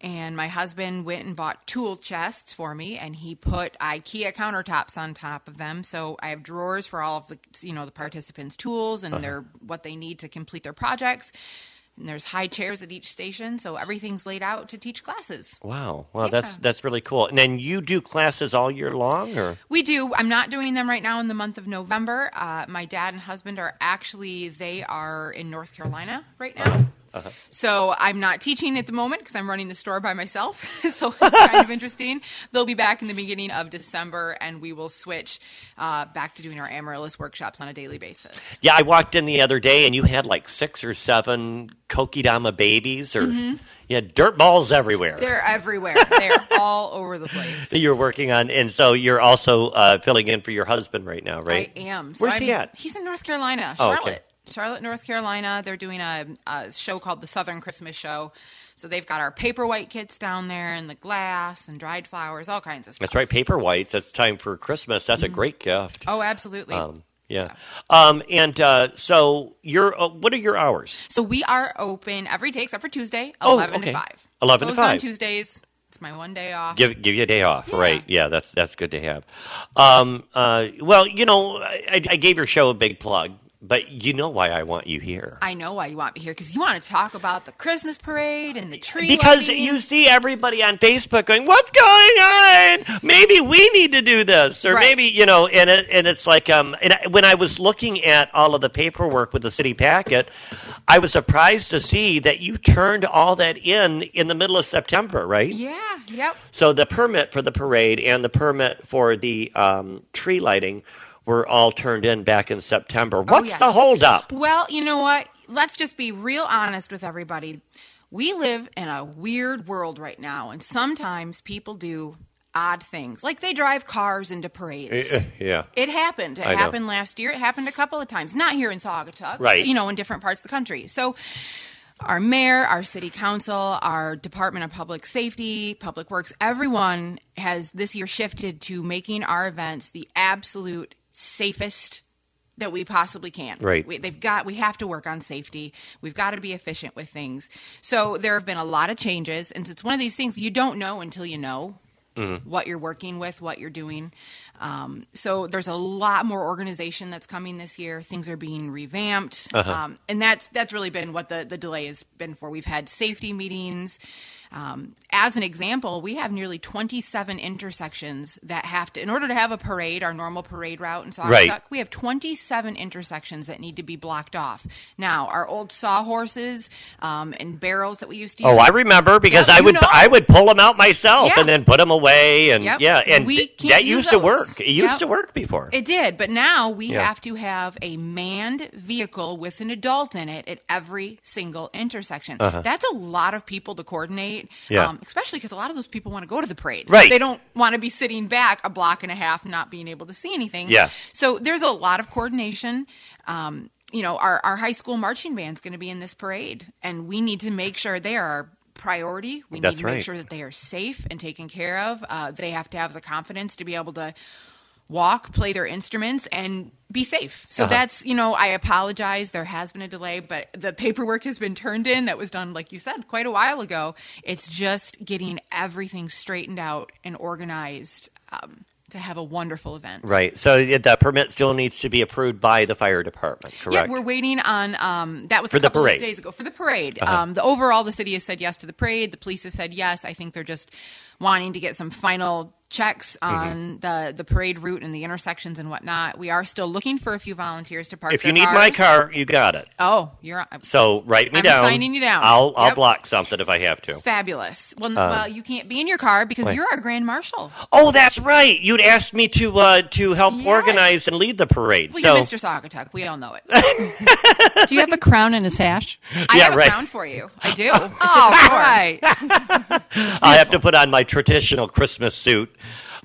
And my husband went and bought tool chests for me, and he put IKEA countertops on top of them. So I have drawers for all of the you know the participants' tools and Uh-huh. their what they need to complete their projects. And there's high chairs at each station, so everything's laid out to teach classes. wow, wow, that's Yeah. that's really cool. And then you do classes all year long, or We do. I'm not doing them right now in the month of November. Uh, my dad and husband are actually they are in North Carolina right now. So I'm not teaching at the moment because I'm running the store by myself. [LAUGHS] so it's kind of interesting. They'll be back in the beginning of December, and we will switch uh, back to doing our Amaryllis workshops on a daily basis. yeah, I walked in the other day and you had like six or seven kokedama babies, or yeah, dirt balls everywhere. Mm-hmm. They're everywhere. They're [LAUGHS] all over the place. that you're working on, and so you're also uh, filling in for your husband right now, right? I am. So Where's he I'm- at? He's in North Carolina, Oh, okay. Charlotte. North Carolina. They're doing a, a show called the Southern Christmas Show. So they've got our paper white kits down there, and the glass, and dried flowers, all kinds of stuff. That's right, paper whites. That's time for Christmas. That's a great gift. Oh, absolutely. Um, Yeah. Um, and uh, so, you're, uh, what are your hours? So we are open every day except for Tuesday, Oh, eleven okay. to five. 11 to Closed on 5. Tuesdays. It's my one day off. Give give you a day off, right? Yeah, that's that's good to have. Um, uh, well, you know, I, I gave your show a big plug, but you know why I want you here. I know why you want me here because you want to talk about the Christmas parade and the tree. Because lighting. you see everybody on Facebook going, "What's going on? Maybe we need to do this, or Right. maybe you know." And it, and it's like, um, and I, when I was looking at all of the paperwork with the city packet, I was surprised to see that you turned all that in in the middle of September, right? Yeah. Yep. So the permit for the parade and the permit for the um, tree lighting were all turned in back in September. Oh, What's Oh, yes. the holdup? Well, you know what? Let's just be real honest with everybody. We live in a weird world right now, and sometimes people do odd things, like they drive cars into parades. Eh, eh, yeah. It happened. It I know. happened last year. It happened a couple of times. Not here in Saugatuck, Right. You know, in different parts of the country. So, our mayor, our city council, our Department of Public Safety, Public Works, everyone has this year shifted to making our events the absolute safest that we possibly can. Right. We, they've got. We have to work on safety. We've got to be efficient with things. So there have been a lot of changes, and it's one of these things you don't know until you know mm-hmm. what you're working with, what you're doing. Um, so there's a lot more organization that's coming this year. Things are being revamped, um, and that's that's really been what the the delay has been for. We've had safety meetings. Um, as an example, we have nearly 27 intersections that have to, in order to have a parade, our normal parade route in Saugatuck, Right. we have 27 intersections that need to be blocked off. Now, our old sawhorses um, and barrels that we used to use. Oh, I remember because Yeah, I would know. I would pull them out myself Yeah. and then put them away and Yep. yeah and We th- can't that use used to work. It used Yep. to work before. It did, but now we Yeah. have to have a manned vehicle with an adult in it at every single intersection. That's a lot of people to coordinate, Uh-huh. Yeah. um, especially because a lot of those people want to go to the parade. Right. They don't want to be sitting back a block and a half, not being able to see anything. Yeah. So there's a lot of coordination. Um, you know, our, our high school marching band's going to be in this parade, and we need to make sure they are our priority. We That's need to right. make sure that they are safe and taken care of. Uh, they have to have the confidence to be able to walk, play their instruments, and be safe. So that's, you know, I apologize. There has been a delay, but the paperwork has been turned in. That was done, like you said, quite a while ago. It's just getting everything straightened out and organized um, to have a wonderful event. Right. So yeah, the permit still needs to be approved by the fire department, Yeah, correct? we're waiting on. Um, that was For a the couple parade. of days ago for the parade. Um, the overall, the city has said yes to the parade. The police have said yes. I think they're just wanting to get some final checks Mm-hmm. on the the parade route and the intersections and whatnot. We are still looking for a few volunteers to park. if you their need my car, you got it. oh, you're on- So write me I'm down. signing you down. I'll I'll Yep. block something if I have to. fabulous. Well, well, you can't be in your car because you're our grand marshal. Oh, that's right. You'd asked me to uh, to help Yes. organize and lead the parade. Well, so you're Mr. Saugatuck. We all know it. [LAUGHS] Do you have a crown and a sash? I Yeah, have right. a crown for you. I do. It's at the store. [LAUGHS] I have to put on my traditional Christmas suit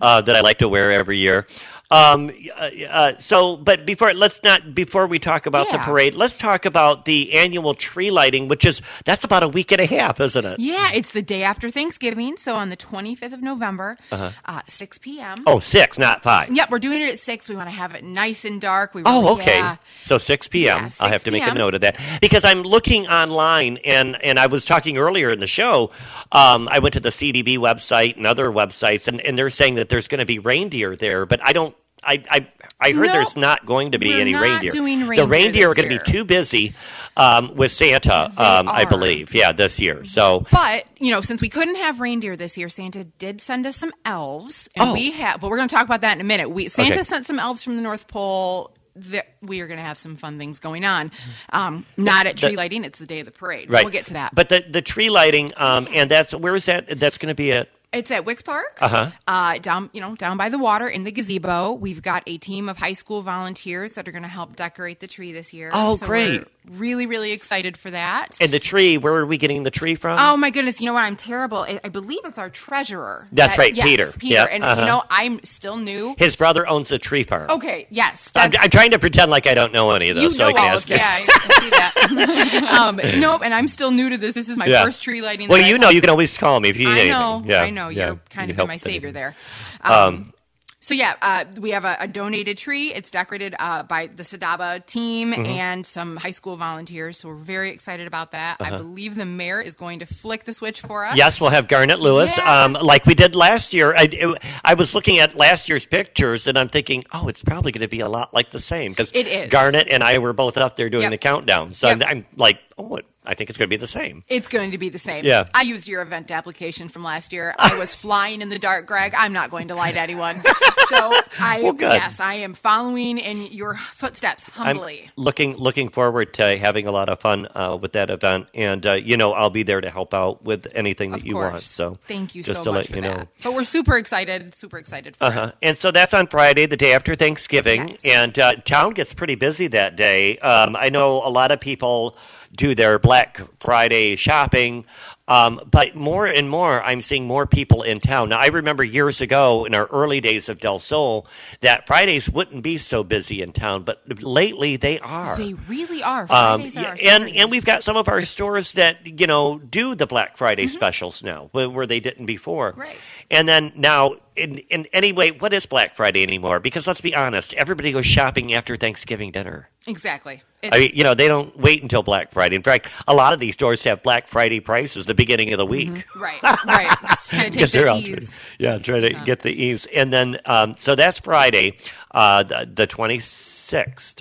uh, that I like to wear every year. Um, uh, uh, so, but before let's not before we talk about the parade, let's talk about the annual tree lighting, which is that's about a week and a half, isn't it? Yeah, it's the day after Thanksgiving, so on the 25th of November, uh 6 p.m. Oh, six, not five. Yep, we're doing it at six. We want to have it nice and dark. We Oh, okay. yeah. So 6 p.m. Yeah, I'll have to make a note of that because I'm looking online and and I was talking earlier in the show. Um, I went to the CVB website and other websites and, and they're saying that there's going to be reindeer there, but I don't. I I, I heard No, there's not going to be any reindeer. doing the reindeer reindeer are going to be too busy um, with Santa. Um, I believe. Yeah, this year. So But you know, since we couldn't have reindeer this year, Santa did send us some elves, and Oh. we have. But we're going to talk about that in a minute. We Santa Okay. sent some elves from the North Pole. That we are going to have some fun things going on. Um, not at tree lighting; it's the day of the parade. right, We'll get to that. But the the tree lighting um, and that's where is that? That's going to be at. It's at Wicks Park, Uh-huh. uh, down you know down by the water in the gazebo. We've got a team of high school volunteers that are going to help decorate the tree this year. Oh, So great. really, really excited for that. And the tree, where are we getting the tree from? Oh my goodness! You know what? I'm terrible. I, I believe it's our treasurer. That's that- right, yes, Peter. Peter. Yeah, and uh-huh. you know, I'm still new. His brother owns a tree farm. Okay. Yes. I'm, I'm trying to pretend like I don't know any of those, you so know I can all ask of yeah, I, I see that. [LAUGHS] um, nope, and I'm still new to this. This is my Yeah. first tree lighting. Well, you know, you can always call me if you need I anything. Yeah, I know. You're kind You of my savior there. Um, So yeah, uh, we have a, a, donated tree. It's decorated uh, by the Sadaba team mm-hmm. and some high school volunteers. So we're very excited about that. Uh-huh. I believe the mayor is going to flick the switch for us. Yes, we'll have Garnet Lewis, yeah. um, like we did last year. I, it, I, was looking at last year's pictures, and I'm thinking, oh, it's probably going to be a lot like the same because it is. Garnet and I were both up there doing yep. the countdown. So yep. I'm, I'm like, oh, it I think it's going to be the same. It's going to be the same. Yeah. I used your event application from last year. I was [LAUGHS] flying in the dark, Greg. I'm not going to lie to anyone. [LAUGHS] So I well, yes, I am following in your footsteps humbly. I'm looking looking forward to having a lot of fun uh, with that event, and uh, you know I'll be there to help out with anything that you want. So thank you just so to much let you that. know. But we're super excited, super excited for uh-huh. it. And so that's on Friday, the day after Thanksgiving, yes. and uh, town gets pretty busy that day. Um, I know a lot of people do their Black Friday shopping. Um, but more and more, I'm seeing more people in town. Now, I remember years ago in our early days of Del Sol that Fridays wouldn't be so busy in town, but lately they are. They really are. Um, Fridays um, are. And and we've got some of our stores that you know do the Black Friday mm-hmm. specials now, where they didn't before. Right. And then now, in, in any way, what is Black Friday anymore? Because let's be honest, everybody goes shopping after Thanksgiving dinner. Exactly. It's, I mean, you know, they don't wait until Black Friday. In fact, a lot of these stores have Black Friday prices the beginning of the week. Mm-hmm. Right, right. Just kind of [LAUGHS] take the ease. Yeah, try to get the ease. And then, um, so that's Friday, uh, the, the 26th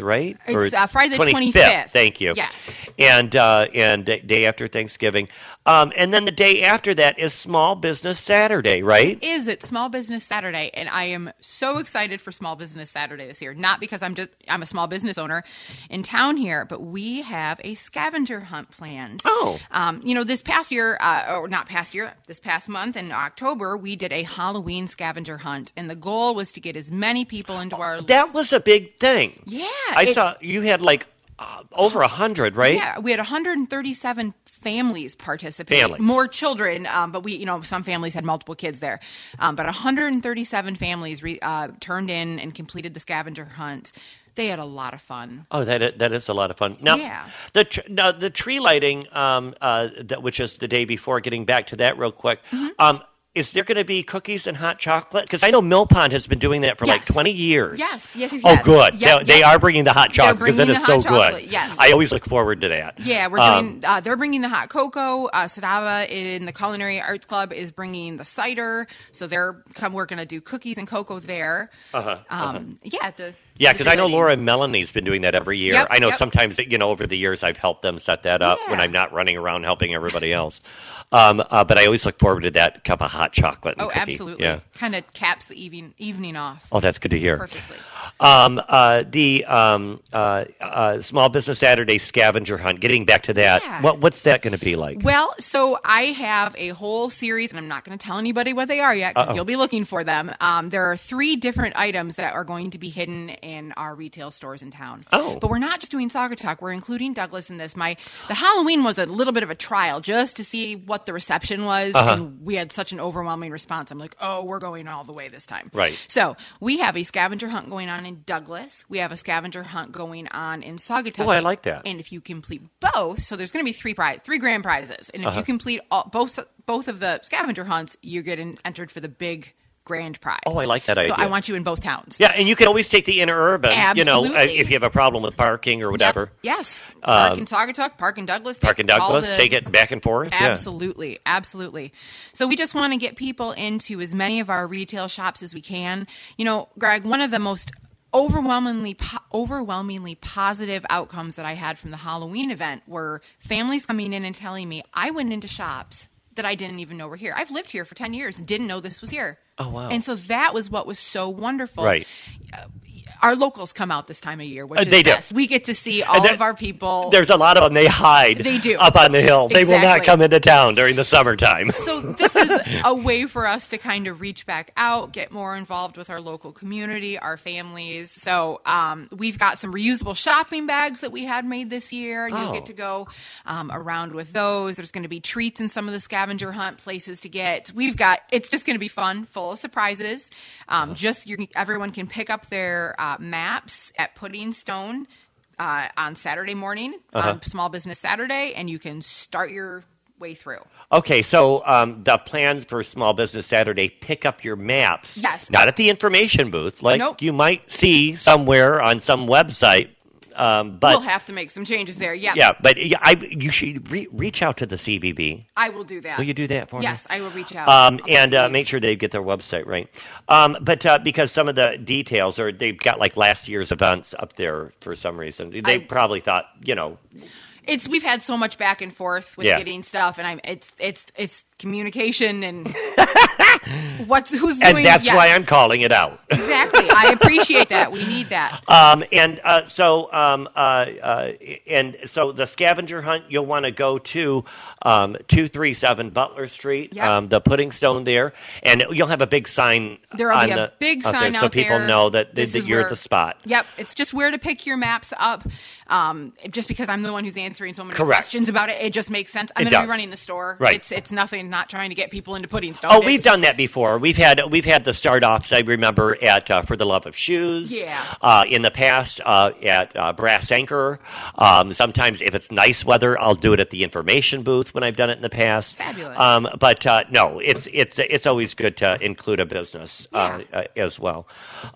right? It's uh, Friday the twenty fifth. Thank you. Yes. And uh, and day after Thanksgiving, um, and then the day after that is Small Business Saturday, right? Is it Small Business Saturday? And I am so excited for Small Business Saturday this year. Not because I'm just I'm a small business owner in town here, but we have a scavenger hunt planned. Oh. Um, you know, this past year, uh, or not past year, this past month in October, we did a Halloween scavenger hunt, and the goal was to get as many people into our. That was a big thing. Yeah, I it, saw you had like uh, over a hundred, right? Yeah, we had 137 families participate. Families. More children, um, but we, you know, some families had multiple kids there. Um, but 137 families re, uh, turned in and completed the scavenger hunt. They had a lot of fun. Oh, that that is a lot of fun. Now, yeah. the tr- now the tree lighting, um, uh, that which is the day before. Getting back to that real quick. Mm-hmm. Is there going to be cookies and hot chocolate? Because I know Mill Pond has been doing that for yes. like 20 years. Yes, yes, yes. Oh, good. Yep, they, yep. are bringing the hot chocolate because it is so chocolate, good. Yes. I always look forward to that. Yeah, we're um, doing, uh, they're bringing the hot cocoa. Uh, Sadava in the Culinary Arts Club is bringing the cider. So they're come. We're going to do cookies and cocoa there. Uh-huh, um, uh-huh. Yeah, the yeah, because I know Laura and Melanie's been doing that every year. Yep, I know yep. sometimes, you know, over the years I've helped them set that up Yeah. when I'm not running around helping everybody else. Um, uh, but I always look forward to that cup of hot chocolate. Oh, cookie. absolutely. Yeah. Kind of caps the evening evening off Oh, that's good to hear. perfectly. Um, uh, the um, uh, uh, Small Business Saturday scavenger hunt. Getting back to that, Yeah. what, what's that going to be like? Well, so I have a whole series, and I'm not going to tell anybody what they are yet because you'll be looking for them. Um, there are three different items that are going to be hidden in our retail stores in town. Oh. but we're not just doing Saugatuck. we're including Douglas in this. My the Halloween was a little bit of a trial just to see what the reception was, Uh-huh. and we had such an overwhelming response. I'm like, oh, we're going all the way this time. Right. So we have a scavenger hunt going on in Douglas. We have a scavenger hunt going on in Saugatuck. Oh, I like that. And if you complete both, so there's going to be three prize, three grand prizes, and if Uh-huh. you complete all, both both of the scavenger hunts, you get in, entered for the big grand prize. Oh, I like that So idea. So I want you in both towns. Yeah, and you can always take the inner interurban, you know, uh, if you have a problem with parking or Yep. whatever. Yes. Park Um, in Saugatuck, Park in Douglas. Park in Douglas, the- take it back and forth. Yeah. Absolutely, absolutely. So we just want to get people into as many of our retail shops as we can. You know, Greg, one of the most overwhelmingly po- overwhelmingly positive outcomes that I had from the Halloween event were families coming in and telling me I went into shops that I didn't even know were here. I've lived here for 10 years and didn't know this was here. Oh, wow. And so that was what was so wonderful. Right. Uh, Our locals come out this time of year, which Uh, is they do. We get to see all there- of our people. There's a lot of them. They hide. They do. up on the hill. They will not come into town during the summertime. So this is [LAUGHS] a way for us to kind of reach back out, get more involved with our local community, our families. So um, we've got some reusable shopping bags that we had made this year, you'll Oh. get to go um, around with those. There's going to be treats in some of the scavenger hunt places to get. We've got it's just going to be fun, full of surprises. Um, just you everyone can pick up their uh, maps at Puddingstone uh, on Saturday morning, Uh-huh. on Small Business Saturday, and you can start your way through. Okay, so um, the plans for Small Business Saturday pick up your maps. Yes. Not at the information booth, like Nope. you might see somewhere on some website. Um, but we'll have to make some changes there. Yeah. yeah, but yeah, I you should re- reach out to the CVB. I will do that. Will you do that for me? Yes, I will reach out. Um, and uh, make sure they get their website right. Um, but uh, because some of the details are, they've got like last year's events up there for some reason. They I- probably thought, you know, it's we've had so much back and forth with Yeah. getting stuff, and I'm it's it's it's communication and [LAUGHS] what's who's and doing. that's yes. why I'm calling it out. exactly. I appreciate that. We need that. [LAUGHS] Um, and uh, so, um, uh, uh, and so the scavenger hunt, you'll want to go to um, two three seven Butler Street, Yep. um, the Puddingstone there, and you'll have a big sign. There will on be a the, big sign there, so people there. know that, that is you're at the spot. Yep, it's just where to pick your maps up. Um, just because I'm the one who's answering so many Correct. questions about it, it just makes sense. I'm going to be running the store. Right. It's it's nothing. Not trying to get people into Puddingstone. Oh, we've done that before. We've had we've had the start offs. I remember at uh, for the love of shoes. Yeah. Uh, in the past, uh, at uh, Brass Anchor. Um, sometimes, if it's nice weather, I'll do it at the information booth when I've done it in the past. Fabulous. Um, but uh, no, it's it's it's always good to include a business uh, uh, as well.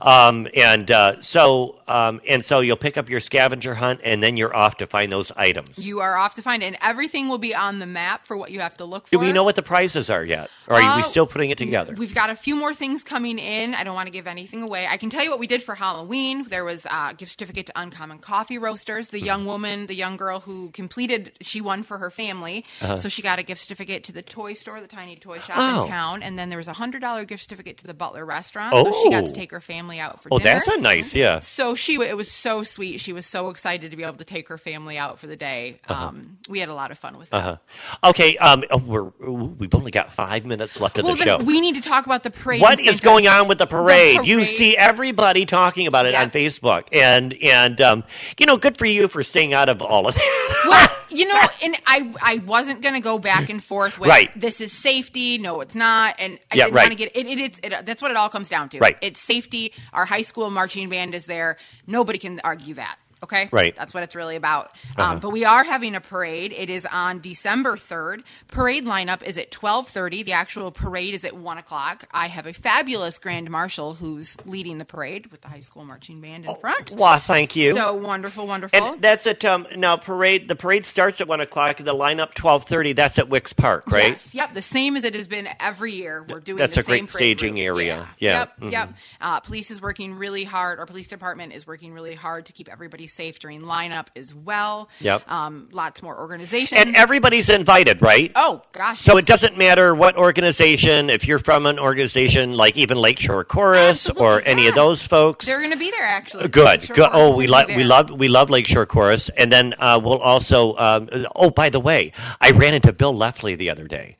Um, and uh, so um, and so you'll pick up your scavenger hunt, and then you're off to find those items. You are off to find it, and everything will be on the map for what you have to look for. do we know what the prizes are yet, or are we Uh, still putting it together? We've got a few more things coming in. I don't want to give anything away. I can tell you what we did for Halloween. There was a gift certificate to Uncommon Coffee Roasters. The young woman, the young girl who completed, she won for her family. So she got a gift certificate to the toy store, the tiny toy shop Uh-huh. Oh. in town. And then there was a $100 gift certificate to the Butler restaurant. So she got to Oh. take her family out for oh, dinner. that's a nice, yeah. So she, it was so sweet. She was so excited to be able to take her family out for the day. Um, we had a lot of fun with that. Uh-huh. Okay, um, oh, we're we've only got five minutes left of Well, the show. we need to talk about the parade. What is going on with the parade? You parade. see everybody talking about it Yeah. on Facebook, and and um, you know, good for you for staying out of all of it. well, [LAUGHS] you know, and I I wasn't going to go back and forth with Right. this is safety, no, it's not, and I Yeah, didn't right. want to get it. It, it's it, that's what it all comes down to. Right. It's safety. Our high school marching band is there. Nobody can argue that. Okay. Right. That's what it's really about. Uh-huh. Um, but we are having a parade. It is on December third. Parade lineup is at twelve thirty. The actual parade is at one o'clock. I have a fabulous grand marshal who's leading the parade with the high school marching band in front. Wow, thank you. So wonderful, wonderful. and that's at um, now parade. The parade starts at one o'clock. The lineup twelve thirty. That's at Wicks Park, right? Yes, yep, the same as it has been every year. We're doing That's the a great staging route. area. Yeah. Yep, Mhm. yep. Uh, police is working really hard. Our police department is working really hard to keep everybody safe during lineup as well. Yep. Um, lots more organization. And everybody's invited, right? oh gosh. So yes. it doesn't matter what organization, if you're from an organization like even Lakeshore Chorus or Absolutely, any of those folks. They're going to be there actually. Good, good. Oh, we love we love we love Lakeshore Chorus, and then uh, we'll also. Um, oh, by the way, I ran into Bill Leftley the other day,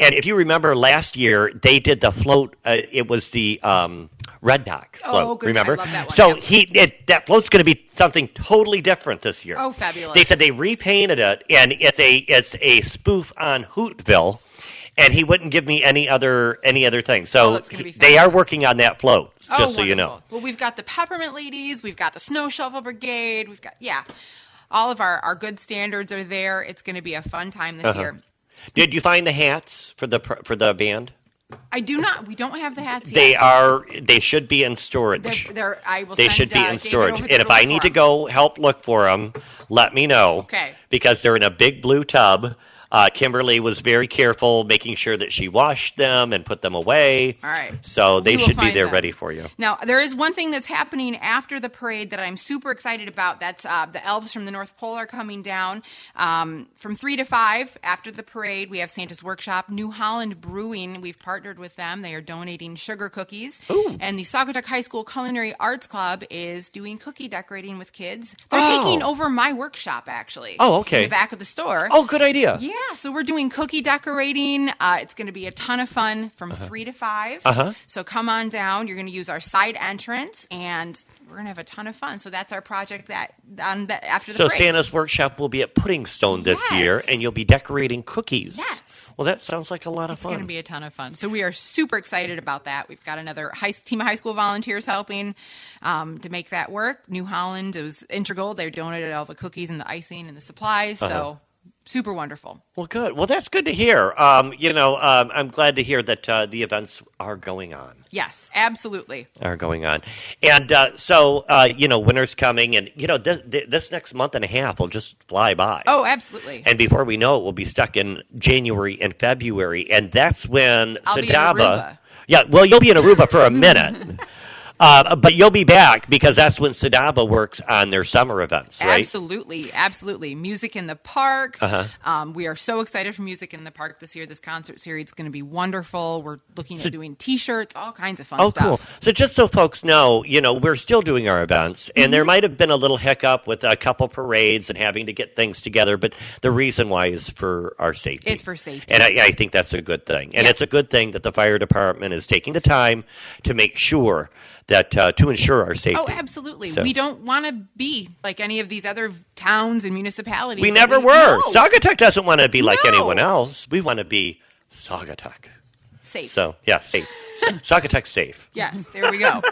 and if you remember last year, they did the float. Uh, it was the um, Red Dock Oh, float. good. Remember? I love that one, So yeah. he it, that float's going to be something totally different this year. Oh, fabulous. They said they repainted it, and it's a it's a spoof on Hootville. And he wouldn't give me any other any other thing. Oh, So he- they are working on that float. Just Oh, so you know. Well, we've got the peppermint ladies, we've got the snow shovel brigade, we've got yeah, all of our our good standards are there. It's going to be a fun time this Uh-huh. year. Did you find the hats for the for the band? I do not. We don't have the hats They yet. are. They should be in storage. They're, they're, I will they should be uh, in storage. And if I need to go help look for them, let me know. Okay. Because they're in a big blue tub. Uh, Kimberly was very careful, making sure that she washed them and put them away. All right. So they should be there them. ready for you. Now, there is one thing that's happening after the parade that I'm super excited about. That's uh, the elves from the North Pole are coming down um, from 3 to 5 after the parade. We have Santa's Workshop. New Holland Brewing, we've partnered with them. They are donating sugar cookies. And the Saugatuck High School Culinary Arts Club is doing cookie decorating with kids. They're Oh. taking over my workshop, actually. Oh, okay. In the back of the store. Oh, good idea. Yeah, so we're doing cookie decorating. Uh, it's going to be a ton of fun from three to 5 Uh-huh. So come on down. You're going to use our side entrance, and we're going to have a ton of fun. So that's our project that on the, after the So parade. Santa's workshop will be at Puddingstone this Yes. year, and you'll be decorating cookies. Yes. Well, that sounds like a lot of It's fun. It's going to be a ton of fun. So we are super excited about that. We've got another high, team of high school volunteers helping um, to make that work. New Holland it was integral. They donated all the cookies and the icing and the supplies. Uh-huh. So super wonderful. Well, good. Well, that's good to hear. Um, you know, um, I'm glad to hear that uh, the events are going on. Yes, absolutely. Are going on, and uh, so uh, you know, winter's coming, and you know, this, this next month and a half will just fly by. Oh, absolutely. And before we know it, we'll be stuck in January and February, and that's when I'll be in Sadaba. Aruba. Yeah, well, you'll be in Aruba for a [LAUGHS] minute. Uh, but you'll be back because that's when Sadaba works on their summer events, right? Absolutely, absolutely. Music in the Park. Uh-huh. Um, we are so excited for Music in the Park this year. This concert series is going to be wonderful. We're looking at doing T-shirts, all kinds of fun Oh, stuff. cool. So just so folks know, you know, we're still doing our events, and Mm-hmm. there might have been a little hiccup with a couple parades and having to get things together, but the reason why is for our safety. It's for safety. And I, I think that's a good thing. And Yeah. it's a good thing that the fire department is taking the time to make sure that, uh, to ensure our safety. Oh, absolutely. So- We don't want to be like any of these other towns and municipalities. We never we- were. No. Saugatuck doesn't want to be like No. anyone else. We want to be Saugatuck. Safe. So, yeah, safe. [LAUGHS] Saugatuck safe. Yes, there we go.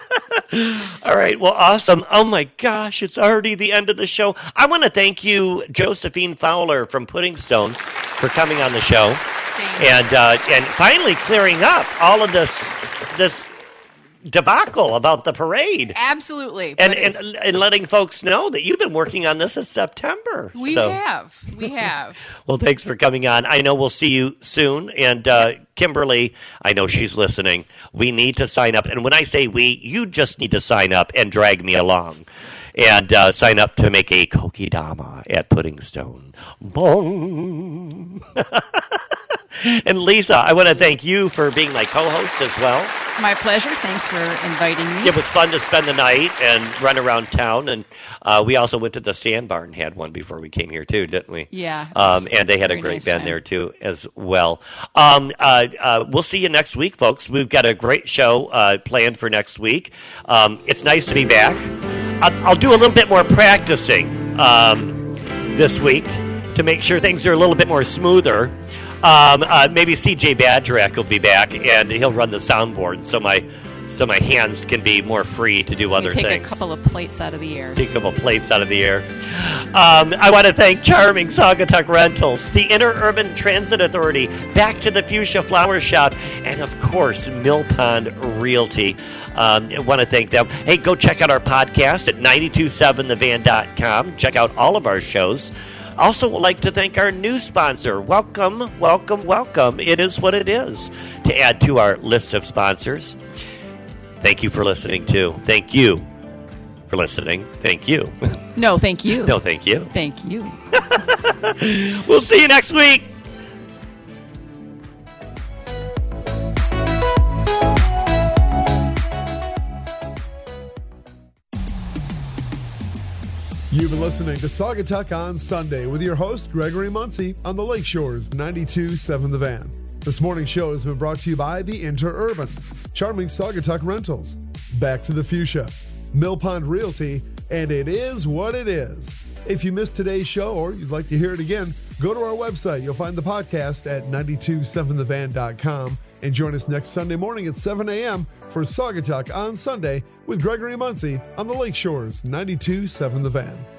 [LAUGHS] All right. Well, awesome. Oh my gosh, it's already the end of the show. I want to thank you, Josephine Fowler from Puddingstone, for coming on the show and uh, and finally clearing up all of this this debacle about the parade. Absolutely. And, and and letting folks know that you've been working on this since September. we So- have. We [LAUGHS] have. well, thanks for coming on. I know we'll see you soon. And uh, Kimberly, I know she's listening. We need to sign up. And when I say we, you just need to sign up and drag me along. And uh, sign up to make a kokedama at Puddingstone. Bong. [LAUGHS] and Lisa, I want to thank you for being my co-host as well. My pleasure. Thanks for inviting me. It was fun to spend the night and run around town, and uh, we also went to the Sandbar and had one before we came here too, didn't we? Yeah, Um, and they had a great nice band time. there too, as well. Um, uh, uh, we'll see you next week, folks. We've got a great show uh, planned for next week. Um, it's nice to be back. I'll, I'll do a little bit more practicing um, this week to make sure things are a little bit more smoother. Um, uh, maybe CJ Badrak will be back and he'll run the soundboard, so my so my hands can be more free to do other take things. a couple of plates out of the air. Take a couple plates out of the air. Um, I want to thank Charming Saugatuck Rentals, the Interurban Transit Authority, Back to the Fuchsia Flower Shop, and of course, Mill Pond Realty. Um, I want to thank them. Hey, go check out our podcast at 927thevan.com. Check out all of our shows. Also, would like to thank our new sponsor. Welcome, welcome, welcome. It is what it is to add to our list of sponsors. Thank you for listening, too. Thank you for listening. Thank you. No, thank you. No, thank you. Thank you. [LAUGHS] We'll see you next week. You've been listening to Saugatuck on Sunday with your host, Gregory Muncie, on the Lakeshores 92.7 The Van. This morning's show has been brought to you by the Interurban, Charming Saugatuck Rentals, Back to the Fuchsia, Mill Pond Realty, and It Is What It Is. If you missed today's show or you'd like to hear it again, go to our website. You'll find the podcast at 927thevan.com and join us next Sunday morning at 7 a.m. for Saugatuck on Sunday with Gregory Muncie on the Lakeshores 92.7 The Van.